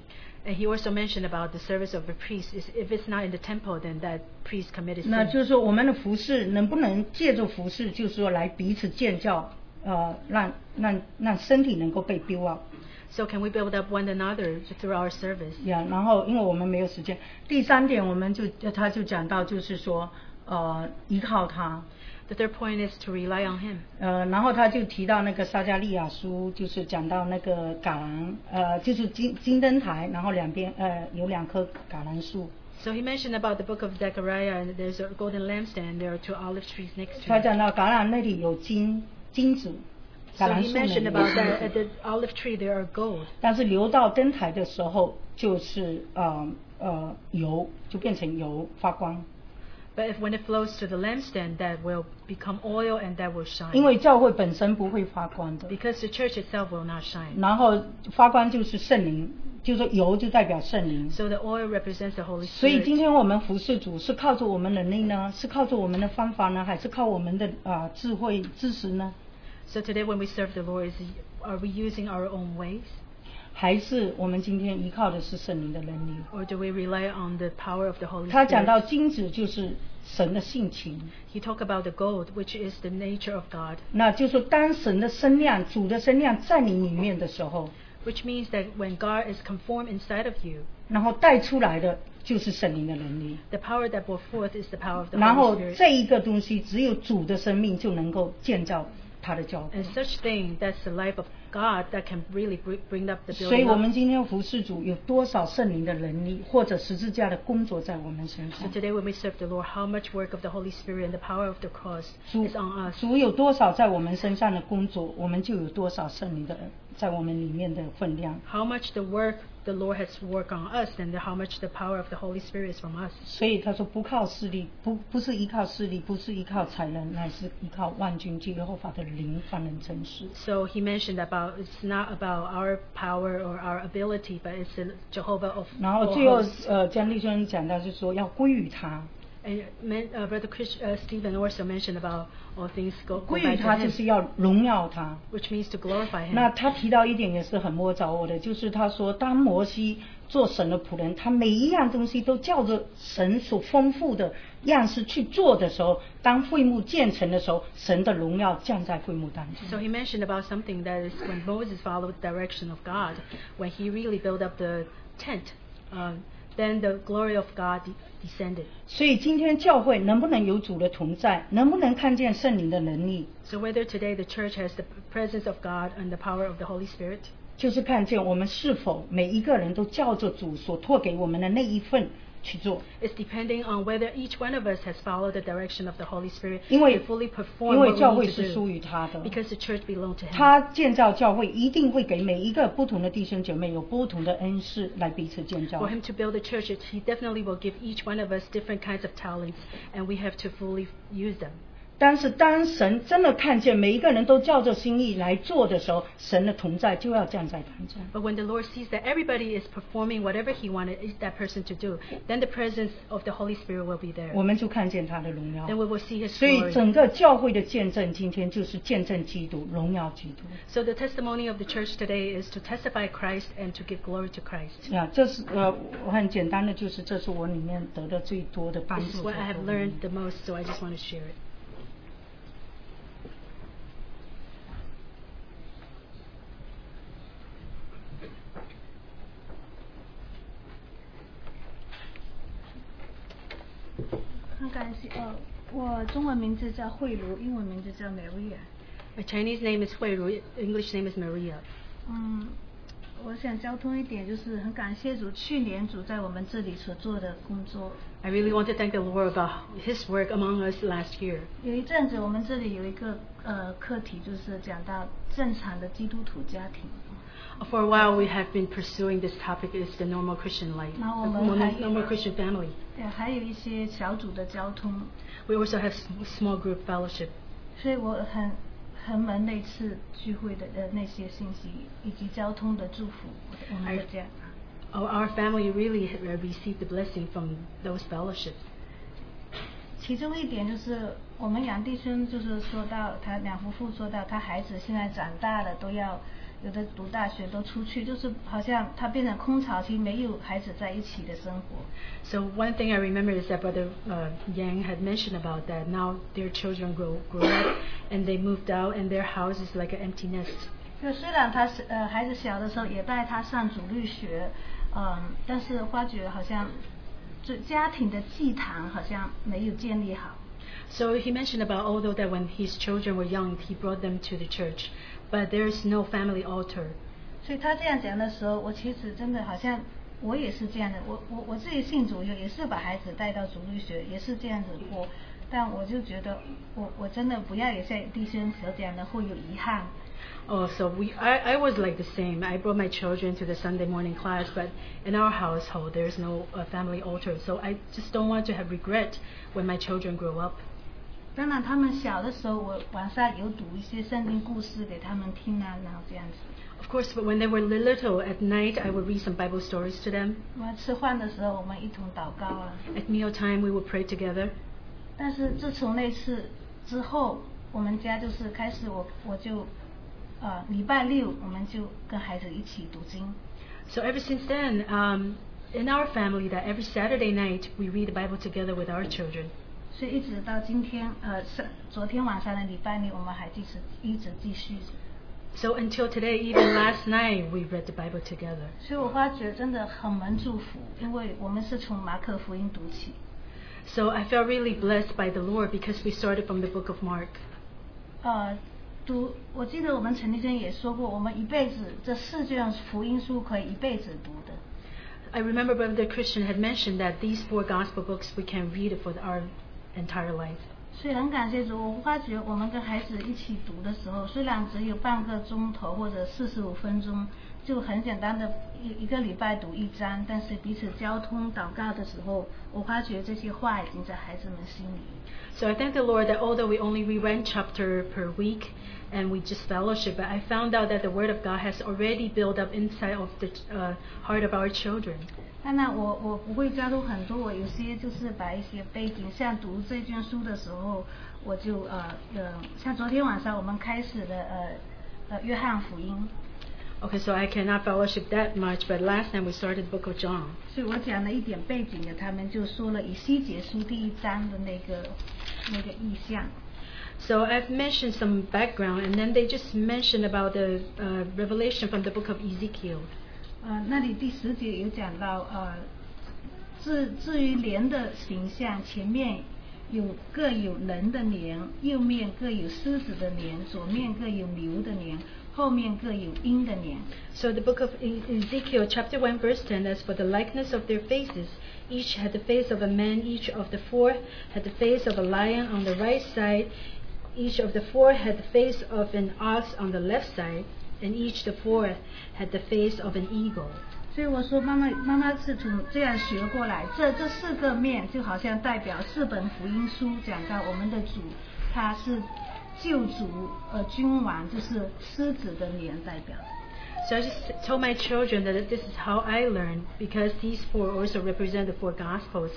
And he also mentioned about the service of the priest. If it's not in the temple, then that priest committed 那.就是说，我们的服饰能不能借助服饰，就是说来彼此建造，呃，让让让身体能够被 build up。So can we build up one another through our service? Yeah，然后因为我们没有时间，第三点我们就他就讲到就是说，呃，依靠他，The third point is to rely on him. 呃，然后他就提到那个撒加利亚书，就是讲到那个橄榄，呃，就是金金灯台，然后两边呃有两棵橄榄树，So he mentioned about the book of Zechariah, and there's a golden lampstand. There are two olive trees next to 他 it. 讲到橄榄那里有金金子，橄 the olive tree there are gold. 但是流到灯台的时候，就是呃呃油就变成油发光，But if when it flows to the lampstand, that will become oil and that will shine. 因为教会本身不会发光的，because the church itself will not shine. 然后发光就是圣灵，就是油就代表圣灵。So the oil represents the Holy 所以今.天我们服侍主是靠着我们能力呢，是靠着我们的方法呢，还是靠我们的啊、智慧知识呢？So today when we serve the Lord, is are we using our own ways, 还是我们今天依靠的是圣灵的能力？ or do we rely on the power of the Holy 他讲到 Spirit? 金子就是神的性情， He talked about the gold, which is the nature of God, 那就是说当神的声量、主的声量在你里面的时候， which means that when God is conformed inside of you, 然后带出来的就是圣灵的能力。 the power that will forth is the power of the 然 Holy 后 Spirit. 这一个东西，只有主的生命就能够建造 他的教会 And。such thing, that's the life of God that can really br- bring up the 所以 building 我们 up. 今天服侍主有多少圣灵的能力，或者十字架的工作在我们身 So 上？ today when we serve the Lord, how much work of the Holy Spirit and the power of the cross 主 is on us. 主有多少在我们身上的工作，我们就有多少圣灵的在我们里面的分量。 How much the work the Lord has worked on us, and how much the power of the Holy Spirit is from us. 所以他说不靠势力，不不是依靠势力，不是依靠才能，乃是依靠万军之耶和华的灵方能成事。 So he mentioned about it's not about our power or our ability, but it's the Jehovah of 然后最后呃，江弟兄讲到是说要归于他，And men, uh, Brother Chris, uh, Stephen also mentioned about all things go, 归于他就是要荣耀他。which means to glorify him. 那他提到一点也是很摸着我的，就是他说，当摩西 做神的仆人，他每一样东西都照着神所丰富的样式去做的时候，当会幕建成的时候，神的荣耀降在会幕当中。 So he mentioned about something that is when Moses followed the direction of God, when he really built up the tent, um, then the glory of God de- descended. 所以今天教会能不能有主的同在，能不能看见圣灵的能力， So whether today the church has the presence of God and the power of the Holy Spirit, 就是看见我们是否每一个人都照着主所托给我们的那一份去做。 is depending on whether each one of us has followed the direction of the Holy Spirit 因为 to fully perform 因为 what 教 we 会 need 是 to 属 do. 于他的， Because the church belongs to Him. 他建造教会一定会给每一个不同的弟兄姐妹有不同的恩赐来彼此建造 For。Him to build the church, He definitely will give each one of us different kinds of talents, and we have to fully use them. 但是当神真的看见每一个人都照着心意来做的时候，神的同在就要降在当中。 But when the Lord sees that everybody is performing whatever He wanted that person to do, then the presence of the Holy Spirit will be there. 我们就看见他的荣耀 Then。we will see His 所以 glory. 整个教会的见证，今天就是见证基督，荣耀基督。 So the testimony of the church today is to testify Christ and to give glory to Christ. 啊，这是呃，我很简单的，就是这是我里面得的最多的帮 This is 助。 what I have learned the most, so I just want to share it. 很感谢，呃，我中文名字叫慧茹，英文名字叫 Maria。My Chinese name is Hui Ru, English name is Maria. 嗯，我想交通一点，就是很感谢主，去年主在我们这里所做的工作。I really want to thank the Lord about His work among us last year. 有一阵子我们这里有一个呃课题，就是讲到正常的基督徒家庭。For a while, we have been pursuing this topic is the normal Christian life, 那我 the 们还 normal, normal Christian family. 呃还有一些小组的交通， We also have s- small group fellowship. 所以我很很门那次聚会的呃那些信息，以及交通的祝福，我们的家。 Our, our family really ha- uh, received the blessing from those fellowships. 其中一点就是我们杨弟兄就是说到他两夫妇说到他孩子现在长大了，都要 so one thing I remember is that Brother uh, Yang had mentioned about that. Now their children grow grow up, and they moved out, and their house is like an empty nest. 就虽然他是呃孩子小的时候也带他上主日学，嗯，但是发觉好像就家庭的祭坛好像没有建立好。So he mentioned about although that when his children were young, he brought them to the church, but there is no family altar. 所以他这样讲的时候，我其实真的好像我也是这样的，我我我自己信主也也是把孩子带到主律学，也是这样子过，但我就觉得我我真的不要也像弟兄所讲的会有遗憾。 Oh, so we, I, I was like the same. I brought my children to the Sunday morning class, but in our household, there's no uh, family altar. So I just don't want to have regret when my children grow up. 当然，他们小的时候，我晚上有读一些圣经故事给他们听啊，然后这样子。 Of course, but when they were little, at night, I would read some Bible stories to them. 我吃饭的时候，我们一同祷告啊。 At mealtime, we would pray together. 但是自从那次之后，我们家就是开始我我就，呃，礼拜六我们就跟孩子一起读经。 So ever since then, um, in our family, that every Saturday night we read the Bible together with our children. 所以一直到今天，呃，上昨天晚上的礼拜六，我们还继续一直继续。 So until today, even last night, we read the Bible together. 所以我发觉真的很蒙祝福，因为我们是从马可福音读起。 So I felt really blessed by the Lord because we started from the book of Mark. 呃，读，我记得我们陈立生也说过，我们一辈子这四卷福音书可以一辈子读的。 I remember Brother Christian had mentioned that these four gospel books we can read for our entire life. 所以很感谢主，我发觉我们跟孩子一起读的时候，虽然只有半个钟头或者四十五分钟，就很简单的一一个礼拜读一章，但是彼此交通祷告的时候，我发觉这些话已经在孩子们心里。So I thank the Lord that although we only read one chapter per week and we just fellowship, but I found out that the Word of God has already built up inside of the uh, heart of our children. 当然我我不会加入很多，我有些就是把一些背景，像读这卷书的时候，我就呃呃，像昨天晚上我们开始的呃呃约翰福音， Okay, so I cannot fellowship that much, but last time we started the book of John. 所以我讲了一点背景给他们，就说了以西结书第一章的那个那个意象。 So I've mentioned some background, and then they just mentioned about the uh, revelation from the book of Ezekiel. 呃，那里第十节有讲到，呃，至至于莲的形象，前面有各有人的脸，右面各有狮子的脸，左面各有牛的脸，后面各有鹰的脸。 So the book of E- Ezekiel, chapter 1, verse 10, as for the likeness of their faces, each had the face of a man, each of the four had the face of a lion on the right side, Each of the four had the face of an ox on the left side, and each the four had the face of an eagle. 所以我说，妈妈妈妈是从这样学过来，这这四个面就好像代表四本福音书讲到我们的主，他是救主呃君王，就是狮子的脸代表。So I just told my children that this is how I learned because these four also represent the four gospels.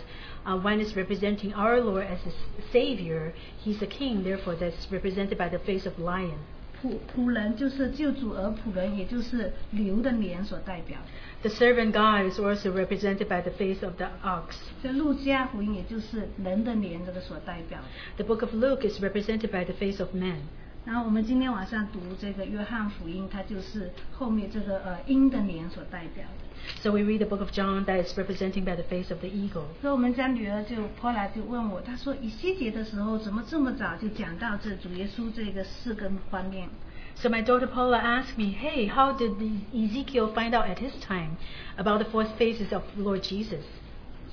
Uh, one is representing our Lord as a s- Savior. He's a king, therefore that's represented by the face of lion. 仆仆人就是救主，而仆人也就是牛的脸所代表。 The servant God is also represented by the face of the ox. 这路加福音也就是人的脸这个所代表。 The book of Luke is represented by the face of man. 然后我们今天晚上读这个约翰福音，它就是后面这个呃鹰的脸所代表的。 So we read the book of John that is representing by the face of the eagle. 所以我们家女儿就后来就问我，她说以西结的时候怎么这么早就讲到这主耶稣这个四个方面？ So my daughter Paula asked me, hey, how did the Ezekiel find out at his time about the four faces of Lord Jesus?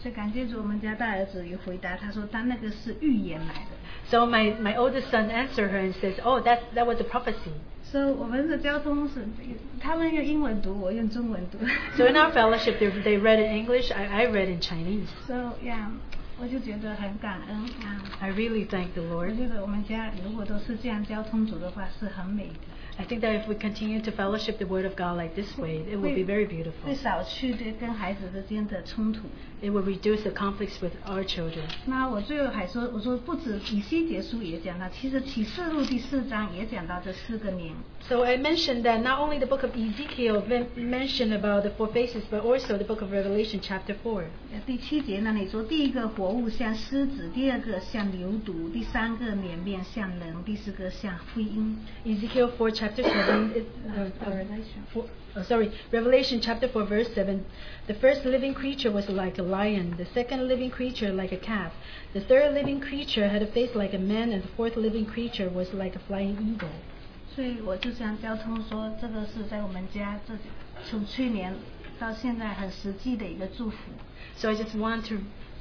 所以感谢主，我们家大儿子有回答，他说他那个是预言来的。So my, my oldest son answered her and says, oh, that, that was a prophecy. So 我们的交通是，他们用英文读，我用中文读。So in our fellowship, they, they read in English, I, I read in Chinese. So yeah，我就觉得很感恩啊。I really thank the Lord. 我觉得我们家如果都是这样交通组的话，是很美的。I think that if we continue to fellowship the Word of God like this way, it will be very 会 beautiful. 少去对跟孩子之间的冲突。 It will reduce the conflicts with our children. 那我最后还说，我说不止以西结书也讲到，其实启示录第四章也讲到这四个年。 So I mentioned that not only the book of Ezekiel men- mentioned about the four faces, but also the book of Revelation, chapter 4. 呃第七节那里说，第一个活物像狮子，第二个像牛犊，第三个脸面像人，第四个像飞鹰。 Ezekiel 4, chapter 7. It, uh, uh, four, oh, sorry, Revelation chapter 4, verse 7. The first living creature was like a lion, the second living creature like a calf, the third living creature had a face like a man, and the fourth living creature was like a flying eagle. 所以我就想交通说，这个是在我们家这从去年到现在很实际的一个祝福。 So I just want to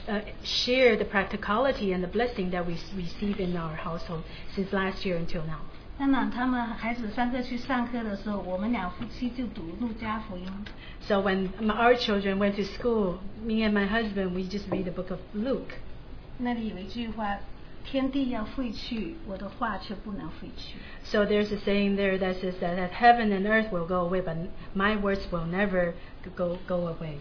uh, share the practicality and the blessing that we s- receive in our household since last year until now. 当然，他们孩子上课去上课的时候，我们两夫妻就读路加福音。 So when m- our children went to school, me and my husband, we just read the book of Luke. 那里有一句话：“天地要废去，我的话却不能废去。 So there's a saying there that says that, that heaven and earth will go away, but my words will never go, go away.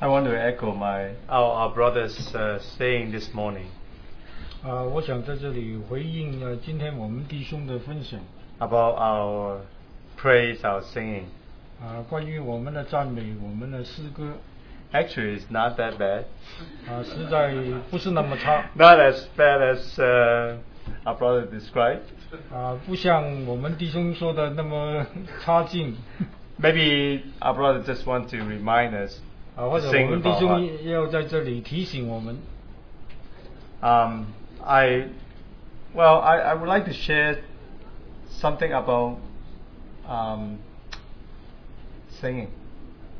I want to echo my our, our brother's uh, saying this morning 啊、我想在这里回应呃今天我们弟兄的分享 about our praise, our singing. 啊、关于我们的赞美，我们的诗歌 Actually, it's not that bad. 啊、实在不是那么差 Not as bad as uh, our brother described. 啊、不像我们弟兄说的那么差劲 Maybe our brother just want to remind us 啊、或者我们弟兄要在这里提醒我们 Um, I, well, I, I would like to share something about um, singing.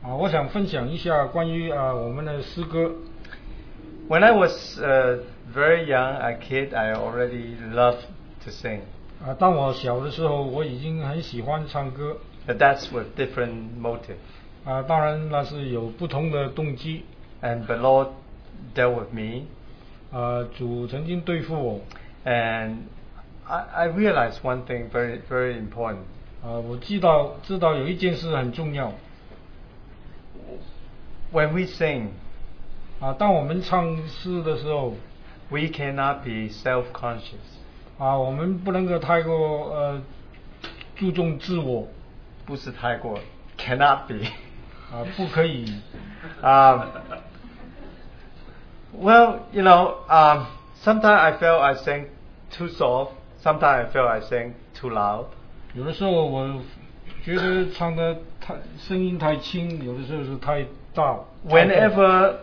啊，我想分享一下关于啊我们的诗歌。When I was uh, very young, a kid, I already loved to sing. 啊，当我小的时候，我已经很喜欢唱歌。But that's with different motive. 啊，当然那是有不同的动机。And the Lord dealt with me, 啊，主曾经对付我。and I, I realized one thing very, very important. 啊，我知道知道有一件事很重要。When we sing, 啊，当我们唱诗的时候，we cannot be self-conscious. 啊，我们不能够太过呃注重自我。不是太过 cannot be. 啊，不可以。 Um, well, you know, um, sometimes I felt I sang too soft. Sometimes I felt I sang too loud. 有的时候我觉得唱的太声音太轻，有的时候是太大。 Whenever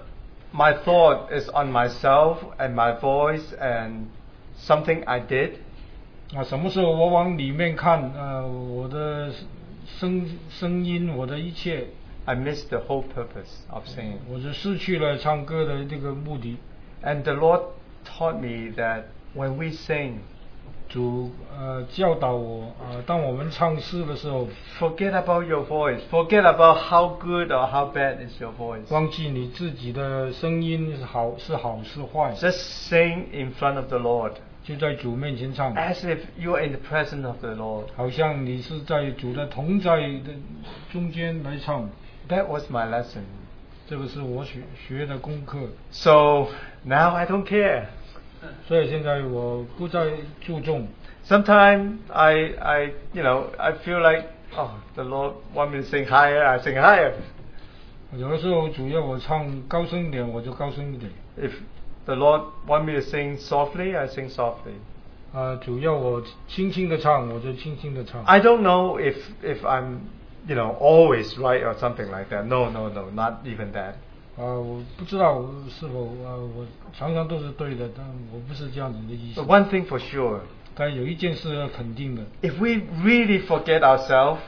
my thought is on myself and my voice and something I did, 啊，什么时候我往里面看，呃，我的声声音，我的一切， I miss the whole purpose of singing. 我就失去了唱歌的这个目的。 And the Lord taught me that when we sing, 主呃教导我啊、当我们唱诗的时候， forget about your voice. Forget about how good or how bad is your voice. 忘记你自己的声音是好是好是坏， Just sing in front of the Lord 就在主面前唱， as if you are in the presence of the Lord. 好像你是在主的同在的中间来唱。 That was my lesson. 这个是我学学的功课，So now I don't care. 所以现在我不再注重。Sometimes I, I, you know, I feel like, oh, the Lord want me to sing higher, I sing higher. 有的时候主要我唱高声一点，我就高声一点。If the Lord want me to sing softly, I sing softly. 啊，主要我轻轻的唱，我就轻轻的唱。I don't know if if I'm, you know, always right or something like that. No, no, no, not even that. 啊，我不知道是否啊，我常常都是对的，但我不是这样子的意思 But。one thing for sure, 但有一件事要肯定的， if we really forget ourselves,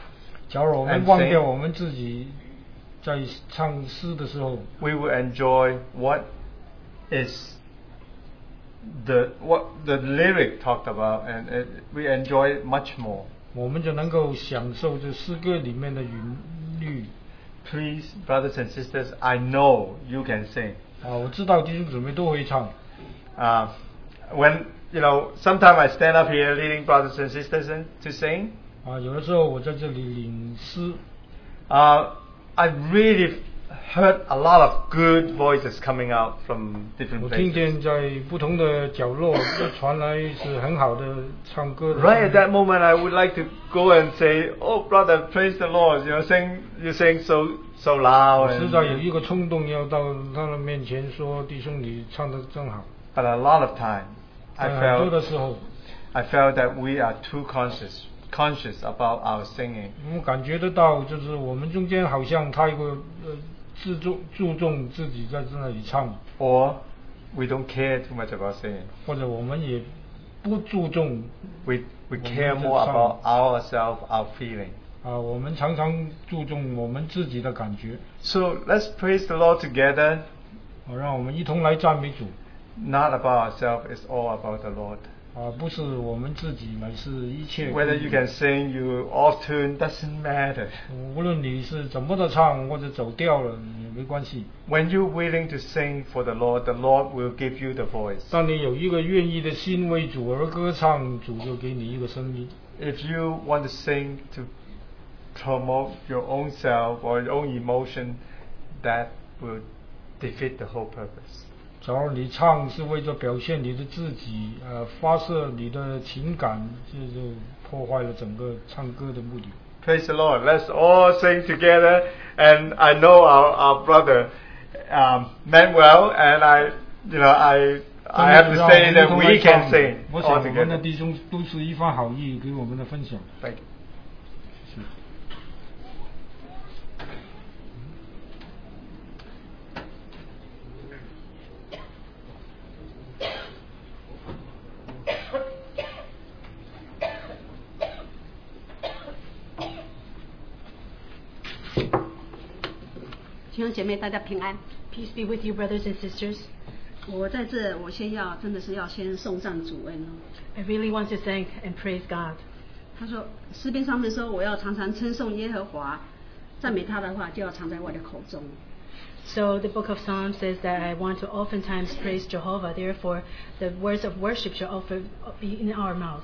假如我们 And 忘 sing 掉我们自己在唱诗的时候， we will enjoy what is the what the lyric talked about, and it, we enjoy it much more. 我们就能够享受这诗歌里面的韵律。Please, brothers and sisters, I know you can sing. 啊，我知道弟兄姊妹都会唱。Uh, when you know, sometimes I stand up here leading brothers and sisters to sing. 啊，有的时候我在这里领诗，Uh, I really heard a lot of good voices coming out from different 我听 places. 见在不同的角落传来是很好的唱歌的。 Right at that moment, I would like to go and say, "Oh, brother, praise the Lord! You know, sing, you sing so so 我 loud." 实在有 And, 一个冲动要到他的面前说：“弟兄，你唱的真好。 but a lot of time, ”I 在很多的 felt 时候， I felt that we are too conscious conscious about our singing. 我们感觉得到，就是我们中间好像太过呃 注重注重自己在那里唱，or we don't care too much about singing. 或者我们也不注重 We we care more about ourselves, our feeling. 啊，我们常常注重我们自己的感觉。So let's praise the Lord together. 好，让我们一同来赞美主。Not about ourselves, it's all about the Lord. 啊，不是我们自己，乃是一切。 Whether you can sing, you off tune, doesn't matter. 无论你是怎么的唱，或者走调了也没关系。 When you're willing to sing for the Lord, the Lord will give you the voice. 当你有一个愿意的心为主而歌唱，主就给你一个声音。 If you want to sing to promote your own self or your own emotion, that will defeat the whole purpose. 假如你唱是为了表现你的自己，呃，发射你的情感，这就破坏了整个唱歌的目的。Praise the Lord. Let's all sing together. And I know our, our brother um, meant well, and I, you know, I, I have to say that we can sing 我想我们的.弟兄都是一番好意给我们的分享。Thank you.《姐妹，大家平安。 Peace be with you, brothers and sisters. 我在这，我先要真的是要先送上主恩哦。 I really want to thank and praise God. 他说诗篇上面说，我要常常称颂耶和华，赞美他的话就要常在我的口中。 So the book of Psalms says that I want to oftentimes praise Jehovah. Therefore, the words of worship shall often be in our mouth.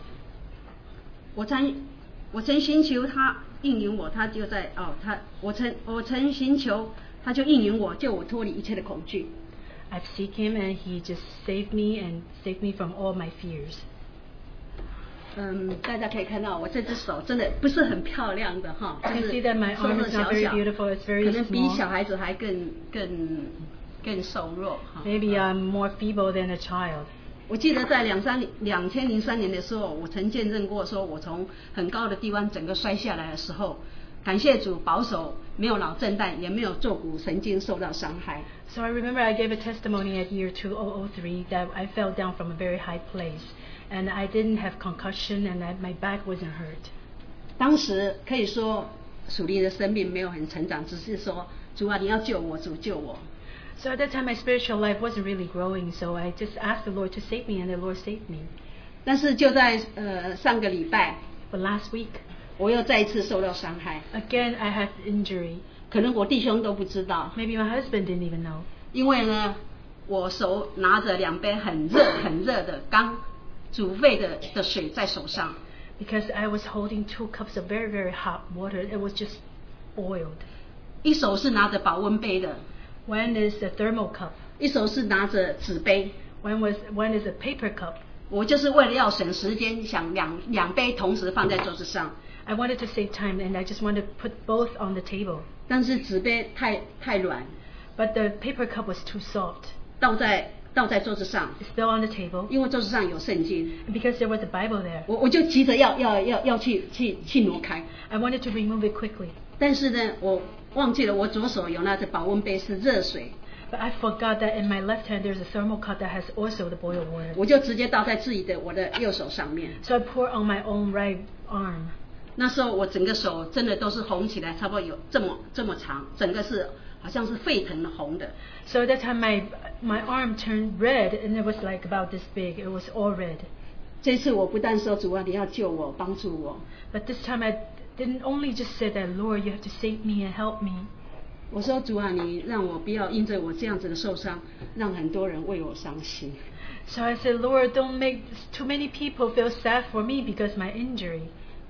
我曾我曾寻求他应允我，他就在哦，他我曾我曾寻求， 他就应允我，叫我脱离一切的恐惧。I've seek him and he just saved me and saved me from all my fears。嗯，大家可以看到，我这只手真的不是很漂亮的哈，就是非常非小，可能比小孩子还更更更瘦弱哈。Maybe I'm more feeble than a child。我记得在两三年，两千零三年的时候，我曾见证过，说我从很高的地方整个摔下来的时候。感谢主保守，没有脑震荡，也没有坐骨神经受到伤害。 So I remember I gave a testimony at year 2003 that I fell down from a very high place and I didn't have concussion and I, my back wasn't hurt. 当时可以说属灵的生命没有很成长，只是说主啊，你要救我，主救我。 So at that time my spiritual life wasn't really growing, so I just asked the Lord to save me and the Lord saved me. 但是就在呃上个礼拜， But last week, 我又再一次受到伤害，again I have injury. 可能我弟兄都不知道，Maybe my husband didn't even know. 因为呢，我手拿着两杯很热很热的刚煮沸的的水在手上，Because I was holding two cups of very, very hot water. It was just boiled. 一手是拿着保温杯的，，When is the thermal cup. 一手是拿着纸杯。，When was When is a paper cup. 我就是为了要省时间，想两两杯同时放在桌子上，I wanted to save time and I just wanted to put both on the table. 但是纸杯太太软， But the paper cup was too soft. 倒在倒在桌子上， It's still on the table. 因为桌子上有圣经， And because there was a Bible there, 我我就急着要要要要去去去挪开， I wanted to remove it quickly. 但是呢，我忘记了我左手有拿着保温杯是热水， But I forgot that in my left hand there's a thermal cup that has also the boiled water. 我就直接倒在自己的我的右手上面。 So I pour on my own right arm. 那时候我整个手真的都是红起来，差不多有这么这么长，整个是好像是沸腾的红的。 So at that time my my arm turned red and it was like about this big. It was all red. 这次我不但说主啊，你要救我，帮助我， But this time I didn't only just say that, Lord, you have to save me and help me. 我说主啊，你让我不要因着我这样子的受伤，让很多人为我伤心。 So I said, Lord, don't make too many people feel sad for me because my injury.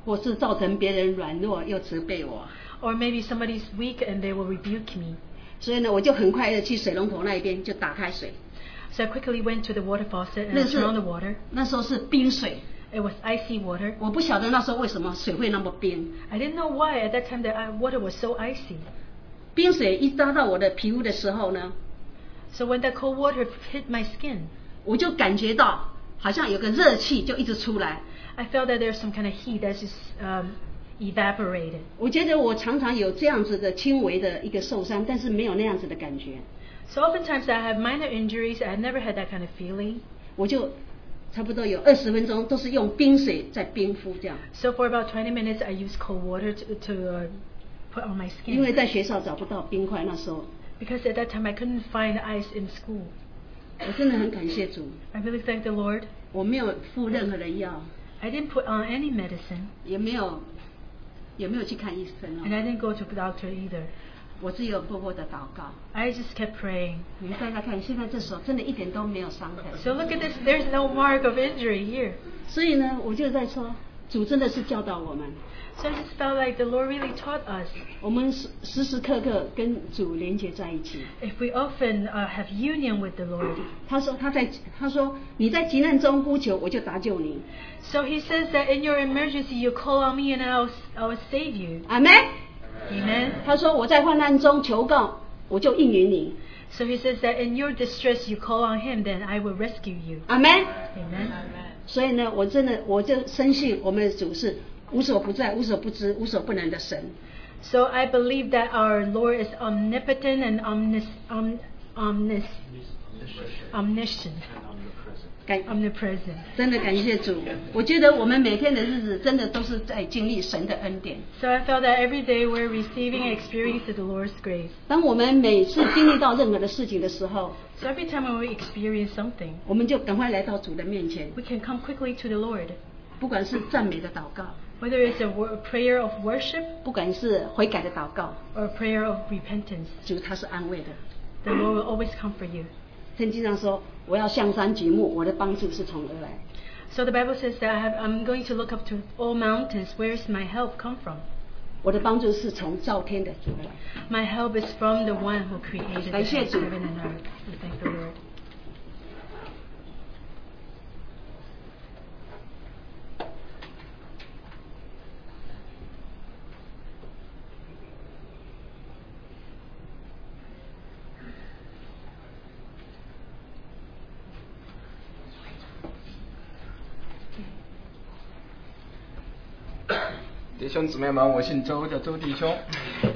或是造成别人软弱又责备我，Or maybe somebody's weak and they will rebuke me. 所以呢，我就很快的去水龙头那一边就打开水，So I quickly went to the water faucet and 那 I 是 turned on the water. 那时候是冰水，It was icy water. 我不晓得那时候为什么水会那么冰，I didn't know why at that time the uh, water was so icy. 冰水一扎到我的皮肤的时候呢，So when that cold water hit my skin, 我就感觉到好像有个热气就一直出来。I felt that there's some kind of heat that's just um, evaporated. 我觉得我常常有这样子的轻微的一个受伤，但是没有那样子的感觉， So oftentimes I have minor injuries. I've never had that kind of feeling. 我就差不多有二十分钟都是用冰水在冰敷这样， So for about 20 minutes, I used cold water to, to uh, put on my 因为 skin. 在学校找不到冰块，那时候 Because at that time I couldn't find ice in school. 我真的很感谢主， I really thank the Lord. 我没有敷任何的药， I didn't put on any medicine, 也没有也没有去看医生 and 哦，I didn't go to the doctor either. 我只有默默的祷告。I just kept praying. 你们大家看，现在这手真的一点都没有伤痕，So look at this. There's no mark of injury here. 所以呢，我就在说，主真的是教导我们，So I just felt like the Lord really taught us 我们时时时刻刻跟主连接在一起。 if we often uh, have union with the Lord. 他说他在他说你在急难中呼求，我就搭救你。 So He says that in your emergency you call on me and I'll I'll save you. 阿门。 Amen. 他说我在患难中求告，我就应允你。 So He says that in your distress you call on Him, then I will rescue you. 阿门。 Amen. 所以呢，我真的我就深信我们的主是 无所不在、无所不知、无所不能的神。 So I believe that our Lord is omnipotent and omnis, om, omnis, omniscient 感 omnipresent. 真的感谢主。我觉得我们每天的日子真的都是在经历神的恩典。 So I felt that every day we're receiving and experiencing the Lord's grace. 当我们每次经历到任何的事情的时候， So every time when we experience something, 我们就赶快来到主的面前， we can come quickly to the Lord. 不管是赞美的祷告， Whether it's a, wor- a prayer of worship 不管是悔改的祷告， or a prayer of repentance, 主他是安慰的。 the Lord will always comfort you. 圣经上说：“我要向山举目，我的帮助是从而来。 So the Bible says that I have, I'm going to look up to all mountains. Where's my help come from? 我的帮助是从造天的主而来。 My help is from the one who created the 感谢主。 heaven and earth. We thank the Lord. 兄姊妹们，我姓周，叫周弟兄。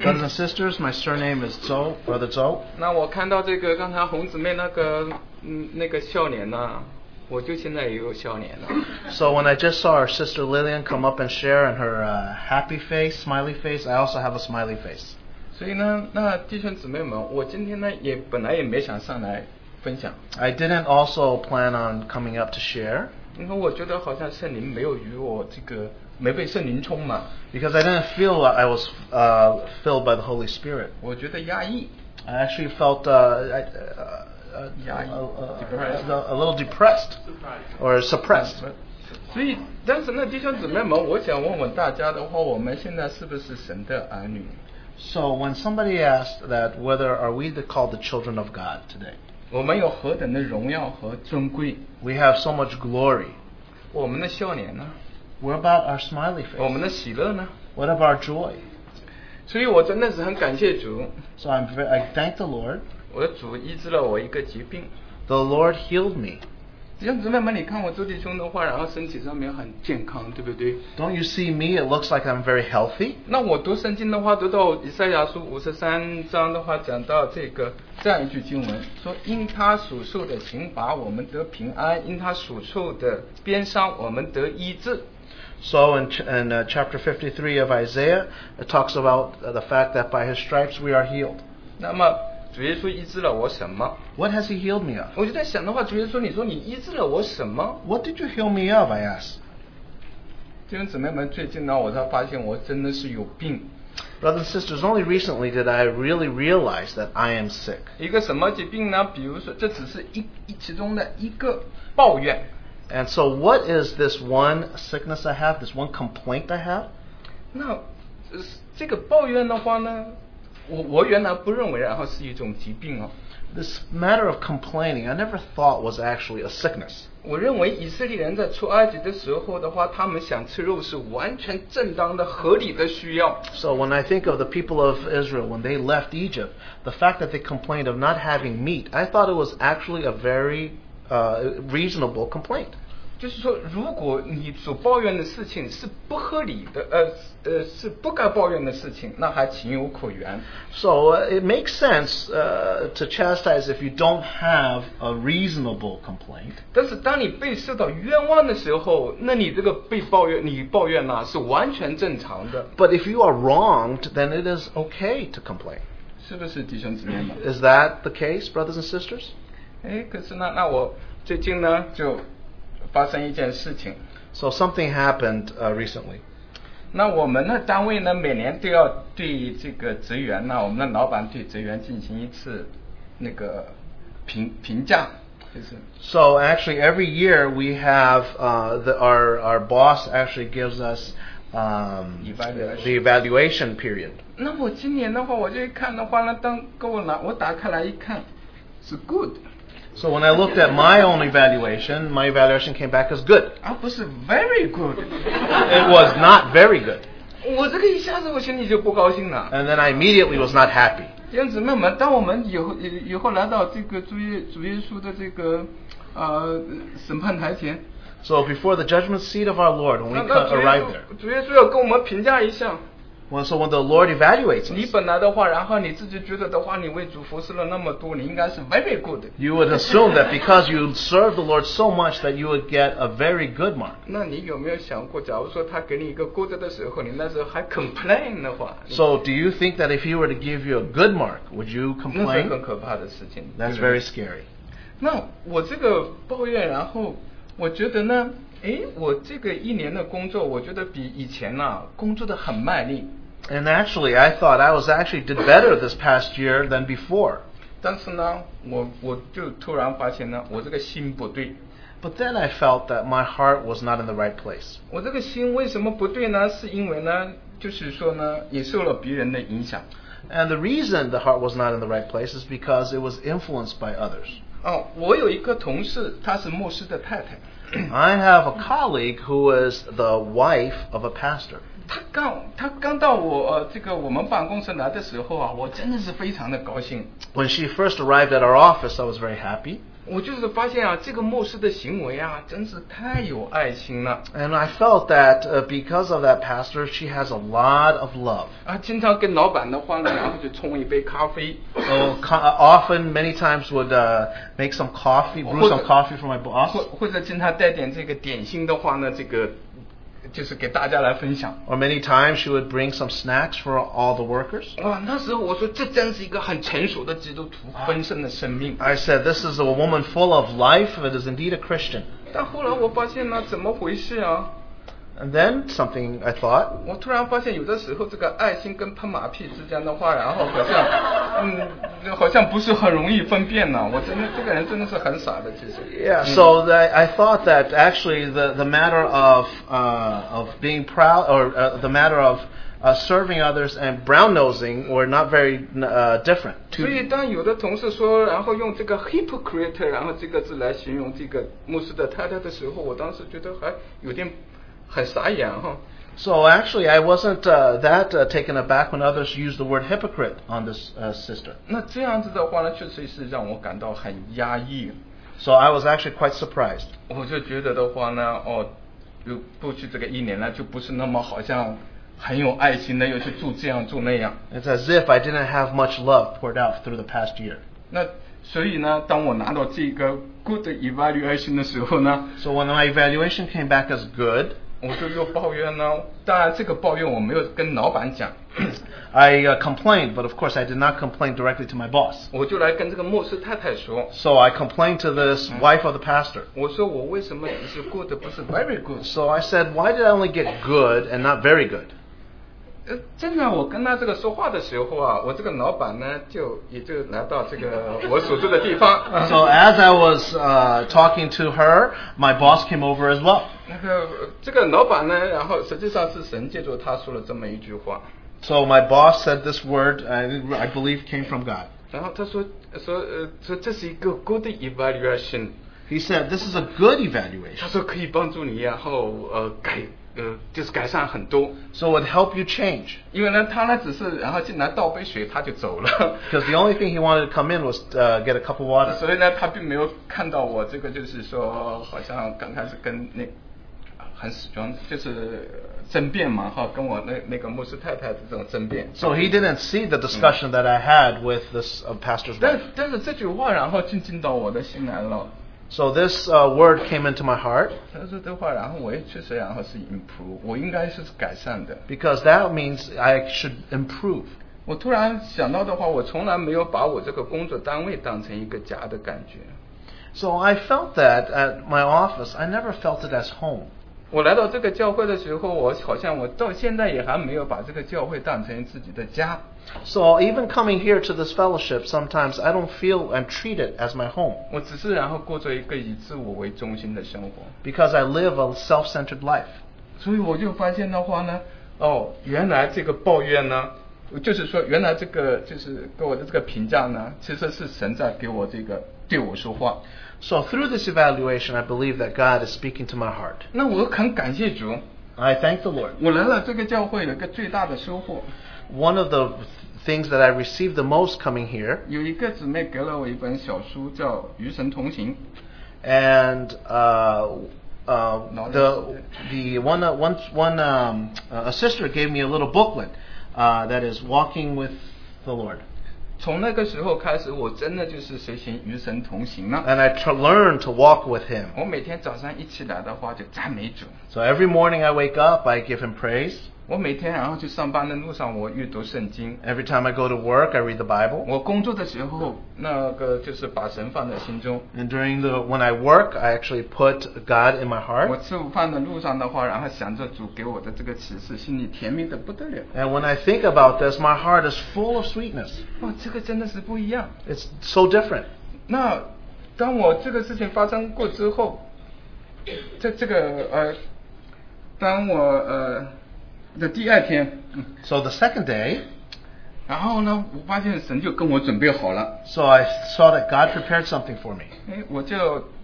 Brothers and sisters, my surname is Zhou, Brother Zhou. 那我看到这个刚才红姊妹那个嗯那个笑脸呐、我就现在也有笑脸了。 So when I just saw our sister Lillian come up and share and her uh, happy face, smiley face, I also have a smiley face. 所以呢，那弟兄姊妹们，我今天呢也本来也没想上来分享， I didn't also plan on coming up to share 因为我觉得好像圣灵没有与我这个 没被圣灵充满， because I didn't feel I was uh, filled by the Holy Spirit. 我觉得压抑。 I actually felt uh, I- uh, uh, Yeah, uh, depressed. uh, a little depressed or suppressed. 所以，但是呢，弟兄姊妹们，我想问问大家的话，我们现在是不是神的儿女？ So when somebody asked that whether are we the, called the children of God today, 我们有何等的荣耀和尊贵？ we have so much glory. 我们的笑脸呢？ What about our smiley face? 我们的喜乐呢？What about our joy? 所以我真的是很感谢主，So I'm very, I thank the Lord. 我的主医治了我一个疾病。The Lord healed me. 弟兄姊妹们，你看我周弟兄的话，然后身体上面很健康，对不对？Don't you see me? It looks like I'm very healthy. 那我读圣经的话，读到以赛亚书五十三章的话，讲到这个这样一句经文，说因他所受的刑罚，我们得平安；因他所受的鞭伤，我们得医治。So in, ch- in uh, chapter 53 of Isaiah, it talks about uh, the fact that by his stripes we are healed. 那么主耶稣医治了我什么？ What has he healed me of? 我就在想的话，主耶稣，你说你医治了我什么？ What did you heal me of? I asked. 弟兄姊妹们，最近呢，我才发现我真的是有病。 Brothers and sisters, only recently did I really realize that I am sick. 一个什么疾病呢？比如说，这只是一一其中的一个抱怨。 And so, what is this one sickness I have, this one complaint I have? 那呃这个抱怨的话呢，我我原来不认为，然后是一种疾病哦。 This matter of complaining, I never thought was actually a sickness. 我认为以色列人在出埃及的时候的话，他们想吃肉是完全正当的、合理的需要。 So, when I think of the people of Israel, when they left Egypt, the fact that they complained of not having meat, I thought it was actually a very uh, reasonable complaint. 就是说，如果你所抱怨的事情是不合理的，呃呃是不该抱怨的事情，那还情有可原。 So uh, it makes sense uh, to chastise if you don't have a reasonable complaint. 但是当你被受到冤枉的时候，那你这个被抱怨，你抱怨呢、是完全正常的， But if you are wronged, then it is okay to complain. 是不是弟兄姊妹们？ Is that the case, brothers and sisters? 哎，可是呢，那我最近呢就发生一件事情。So something happened uh, recently. 那我们的单位呢，每年都要对这个职员呢，我们的老板对职员进行一次那个评评价，就是。So actually, every year we have uh, the, our our boss actually gives us um, Evaluation. the evaluation period. 那我今年的话，我就一看的话呢，当给我拿我打开来一看，是 good，So when I looked at my own evaluation, my evaluation came back as good. 而不是 very good。 It was not very good, 我这个一下子我心里就不高兴了。 and then I immediately was not happy. 弟兄姊妹们，当我们以后以以后来到这个主耶主耶稣的这个呃审判台前， So before the judgment seat of our Lord, when we 那 co- 那主耶 arrive there, 稣主耶稣要跟我们评价一下， Well, so when the Lord evaluates 你 us, 本来的话，然后你自己觉得的话，你为主服侍了那么多，你应该是 very good。 you would assume that because you serve the Lord so much that you would get a very good mark. 那你有没有想过，假如说他给你一个 good 的时候，你那时候还 complain 的话， So, do you think that if He were to give you a good mark, would you 那是很 complain? 可怕的事情。 That's 对不对 very scary. 那我这个抱怨，然后我觉得呢，诶，我这个一年的工作，我觉得比以前呐、工作的很卖力。 And actually, I thought I was actually did better this past year than before. 但是呢，我我就突然发现呢，我这个心不对。 But then I felt that my heart was not in the right place. 我这个心为什么不对呢？是因为呢，就是说呢，也受了别人的影响。 And the reason the heart was not in the right place is because it was influenced by others. 哦，我有一个同事，她是牧师的太太。 I have a colleague who is the wife of a pastor. 她刚她刚到我呃这个我们办公室来的时候啊，我真的是非常的高兴。 When she first arrived at our office, I was very happy. 我就是发现啊，这个牧师的行为啊，真是太有爱心了 And I felt that uh, because of that pastor, she has a lot of love. 啊！经常跟老板的话呢，然后就冲一杯咖啡， So co- uh, often, many times, would uh, make some coffee, brew some coffee for my 或 boss, 或者经常带点这个点心的话呢，这个 就是给大家来分享。 or many times she would bring some snacks for all the workers. 哇，那时候我说这真是一个很成熟的基督徒，丰盛的生命。 I said, "This is a woman full of life. It is indeed a Christian." 但后来我发现呢，怎么回事啊？ And then something I thought, 我突然发现，有的时候这个爱心跟喷马屁之间的话，然后好像，嗯，好像不是很容易分辨呢。我真的这个人真的是很傻的，其实。 Yeah, 嗯 so that I thought that actually the, the matter of uh, of being proud or uh, the matter of uh, serving others and brown nosing were not very uh, different. 所以 Two, 当有的同事说，然后用这个 hypocrite，然后这个字来形容这个牧师的太太的时候，我当时觉得还有点很傻眼哈。 so actually, I wasn't uh, that uh, taken aback when others used the word hypocrite on this uh, sister. 那这样子的话呢，确实是让我感到很压抑。 So I was actually quite surprised. 我就觉得的话呢，哦，有过去这个一年呢，就不是那么好像很有爱心的，又去做这样做那样。 It's as if I didn't have much love poured out through the past year. 那所以呢，当我拿到这个 good evaluation 的时候呢， So when my evaluation came back as good, 我就又抱怨呢。当然，这个抱怨我没有跟老板讲， I uh, complained, but of course I did not complain directly to my boss. 我就来跟这个牧师太太说， So I complained to this wife of the pastor. 我说我为什么只是 good 不是 very good？ So I said, why did I only get good and not very good? 呃，真的，我跟他这个说话的时候啊，我这个老板呢，就也就来到这个我所住的地方。 So as I was uh, talking to her, my boss came over as well. 那个呃这个老板呢，然后实际上是神借助他说了这么一句话， So my boss said this word, I, I believe came from God. 然后他说说呃说这是一个 good evaluation， He said, this is a good evaluation. 他说可以帮助你，然后呃改 呃就是改善很多，So it would help you change. 因为呢他呢只是然后进来倒杯水他就走了，Because the only thing he wanted to come in was uh, get a cup of water. 所以呢他并没有看到我这个就是说好像刚开始跟那很死装就是争辩嘛哈，跟我那那个牧师太太的这种争辩。So he didn't see the discussion that I had with this uh, pastor's 但 wife. 但是这句话然后进进到我的心来了。So this uh, word came into my heart 他说这话，然后我也确实然后是 improve，我应该是改善的。 because that means I should improve. 我突然想到的话，我从来没有把我这个工作单位当成一个家的感觉。 So I felt that at my office. I never felt it as home. 我来到这个教会的时候，我好像我到现在也还没有把这个教会当成自己的家。So even coming here to this fellowship, sometimes I don't feel and treat it as my home 我只是然后过着一个以自我为中心的生活，because I live a self-centered life. 所以我就发现的话呢，哦，原来这个抱怨呢，就是说原来这个就是给我的这个评价呢，其实是神在给我这个对我说话。So through this evaluation, I believe that God is speaking to my heart. 那我很感谢主， I thank the Lord. 我来了这个教会有一个最大的收获， One of the things that I received the most coming here, 有一个姊妹给了我一本小书，叫《与神同行》。 and uh, uh, the the one uh, one one um, uh, a sister gave me a little booklet uh, that is walking with the Lord. 从那个时候开始，我真的就是随行与神同行了。 And I tr- learned to walk with Him. 我每天早上一起来的话，就赞美主。 So every morning I wake up, I give Him praise. 我每天然后去上班的路上，我阅读圣经。 Every time I go to work, I read the Bible. 我工作的时候，那个就是把神放在心中。 And during the when I work, I actually put God in my 我 heart. 吃午饭的路上的话，然后想着主给我的这个启示，心里甜蜜的不得了。 And when I think about this, my heart is full of sweetness. 哇，这个真的是不一样。 It's so different. 那当我这个事情发生过之后，在这个呃，当我呃 的第二天，嗯 So the second day, 然后呢，我发现神就跟我准备好了，so I saw that God prepared something for me. 哎，我就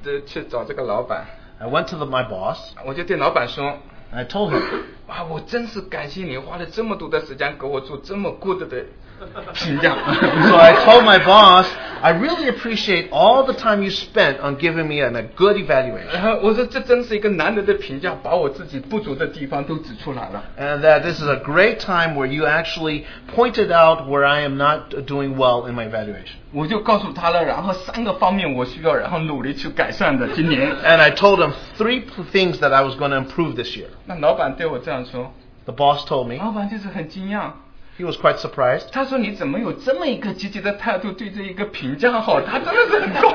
呃去找这个老板，I went to the, my boss 我就对老板说，and I told him, 啊，我真是感谢你花了这么多的时间给我做这么 good 的。so I told my boss, I really appreciate all the time you spent on giving me an, a good evaluation. 然后我说这真是一个难得的评价，把我自己不足的地方都指出来了。 And that this is a great time where you actually pointed out where I am not doing well in my evaluation. 我就告诉他了，然后三个方面我需要然后努力去改善的。今年， And I told him three p- things that I was going to improve this year. 那老板对我这样说， The boss told me. 老板就是很惊讶， He was quite surprised. 他说你怎么有这么一个积极的态度对这一个评价好？他真的是很高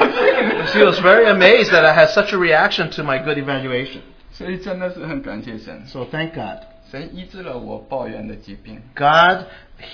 He was 兴。 very amazed that I had such a reaction to my good evaluation. 所以真的是很感谢神， So thank God. 神医治了我抱怨的疾病。 God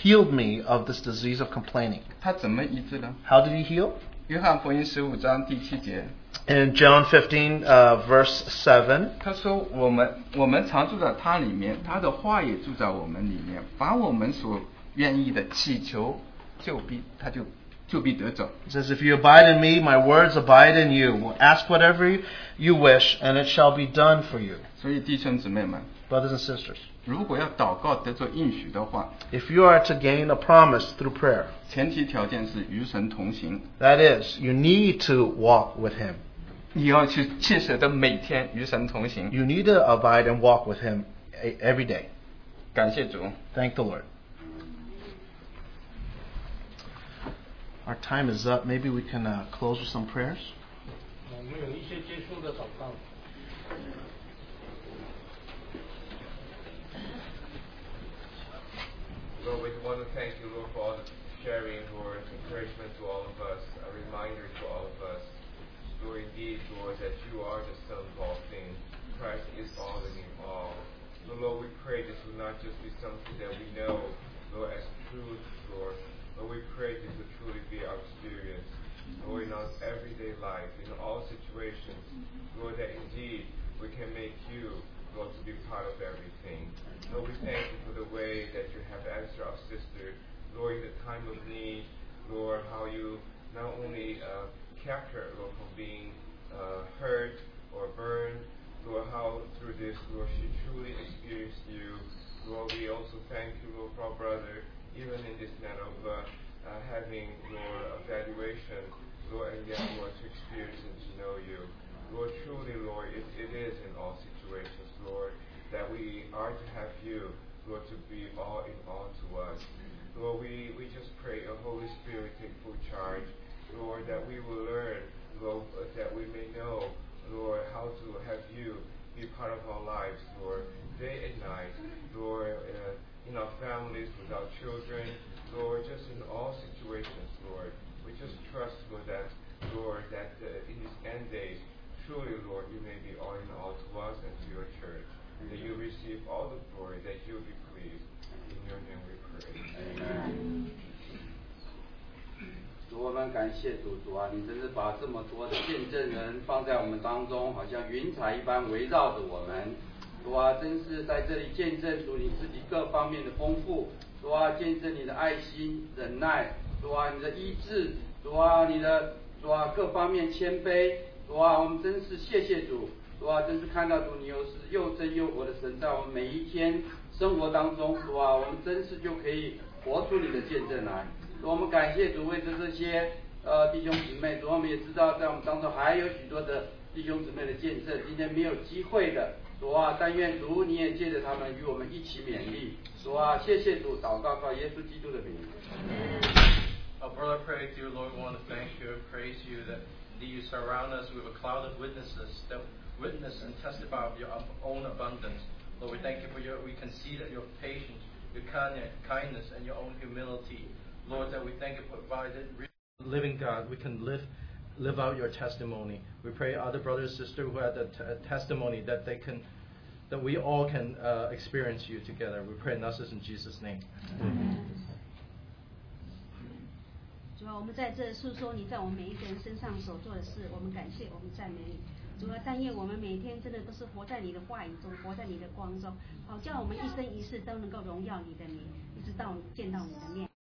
healed me of this disease of complaining. 他怎么医治呢？ How did he heal? 约翰福音十五章第七节， In John 15, uh, verse 7, 他说：“我们我们常住在他里面，他的话也住在我们里面。凡我们所愿意的祈求，就必他就就必得着。 it says, If you abide in me, my words abide in you. Ask whatever you wish, and it shall be done for you. 所以弟兄姊妹们， Brothers and sisters, 如果要祷告得着应许的话， if you are to gain a promise through prayer, 前提条件是与神同行。 that is, you need to walk with him. 你要去切实的每天与神同行。 You need to abide and walk with him e- every day. 感谢主。 Thank the Lord. Our time is up. Maybe we can uh, close with some prayers. Lord, we want to thank you, Lord, for all the sharing, Lord, encouragement to all of us, a reminder to all of us. Lord, indeed, Lord, that you are the sum of all things. Christ is all and in all. So, Lord, we pray this will not just be something that we know, Lord, as truth, Lord, but we pray this will truly be our experience. Lord, in our everyday life, in all situations, Lord, that indeed we can make you, Lord, to be part of everything. Lord, we thank you for the way that you have answered our sister, Lord, in the time of need, Lord, how you not only uh, kept her, Lord, from being uh, hurt or burned, Lord, how through this, Lord, she truly experienced you. Lord, we also thank you, Lord, for our brother, even in this matter of uh, uh, having, Lord, evaluation, Lord, and yet, Lord, to experience and to know you. Lord, truly, Lord, it, it is in all situations, Lord, that we are to have you, Lord, to be all in all to us. Lord, we, we just pray your Holy Spirit take full charge, Lord, that we will learn, Lord, uh, that we may know, Lord, how to have you be part of our lives, Lord, day and night, Lord, uh, in our families, with our children, Lord, just in all situations, Lord. We just trust, Lord, that, Lord, that uh, in these end days, truly, Lord, you may be all in all to us and to your church. That you receive all the glory, that you'll be pleased. In your name we pray. 主，我们感谢主，主啊，你真是把这么多的见证人放在我们当中，好像云彩一般围绕着我们。主啊，真是在这里见证主你自己各方面的丰富。主啊，见证你的爱心、忍耐。主啊，你的医治。主啊，你的主啊各方面谦卑。主啊，我们真是谢谢主。主啊，真是看到主你又是又真又活的神，在我们每一天生活当中，主啊，我们真是就可以活出你的见证来。主，我们感谢主为着这些呃弟兄姊妹，主，我们也知道在我们当中还有许多的弟兄姊妹的见证，今天没有机会的，主啊，但愿主你也借着他们与我们一起勉励。主啊，谢谢主，祷告靠耶稣基督的名。Our brother, pray, dear Lord, we want to thank you and praise you that you surround us with a cloud of witnesses that witness and testify of your own abundance. Lord, we thank you for your, we can see that your patience, your kindness, and your own humility. Lord, that we thank you for provided living God. We can live live out your testimony. We pray other brothers and sisters who have the t- testimony that they can, that we all can uh, experience you together. We pray and this is in Jesus' name. 主啊，我们在这诉说你在我们每一个人身上所做的事，我们感谢，我们赞美你。 主啊，但愿我们每天真的都是活在你的话语中，活在你的光中，好叫我们一生一世都能够荣耀你的名，一直到见到你的面。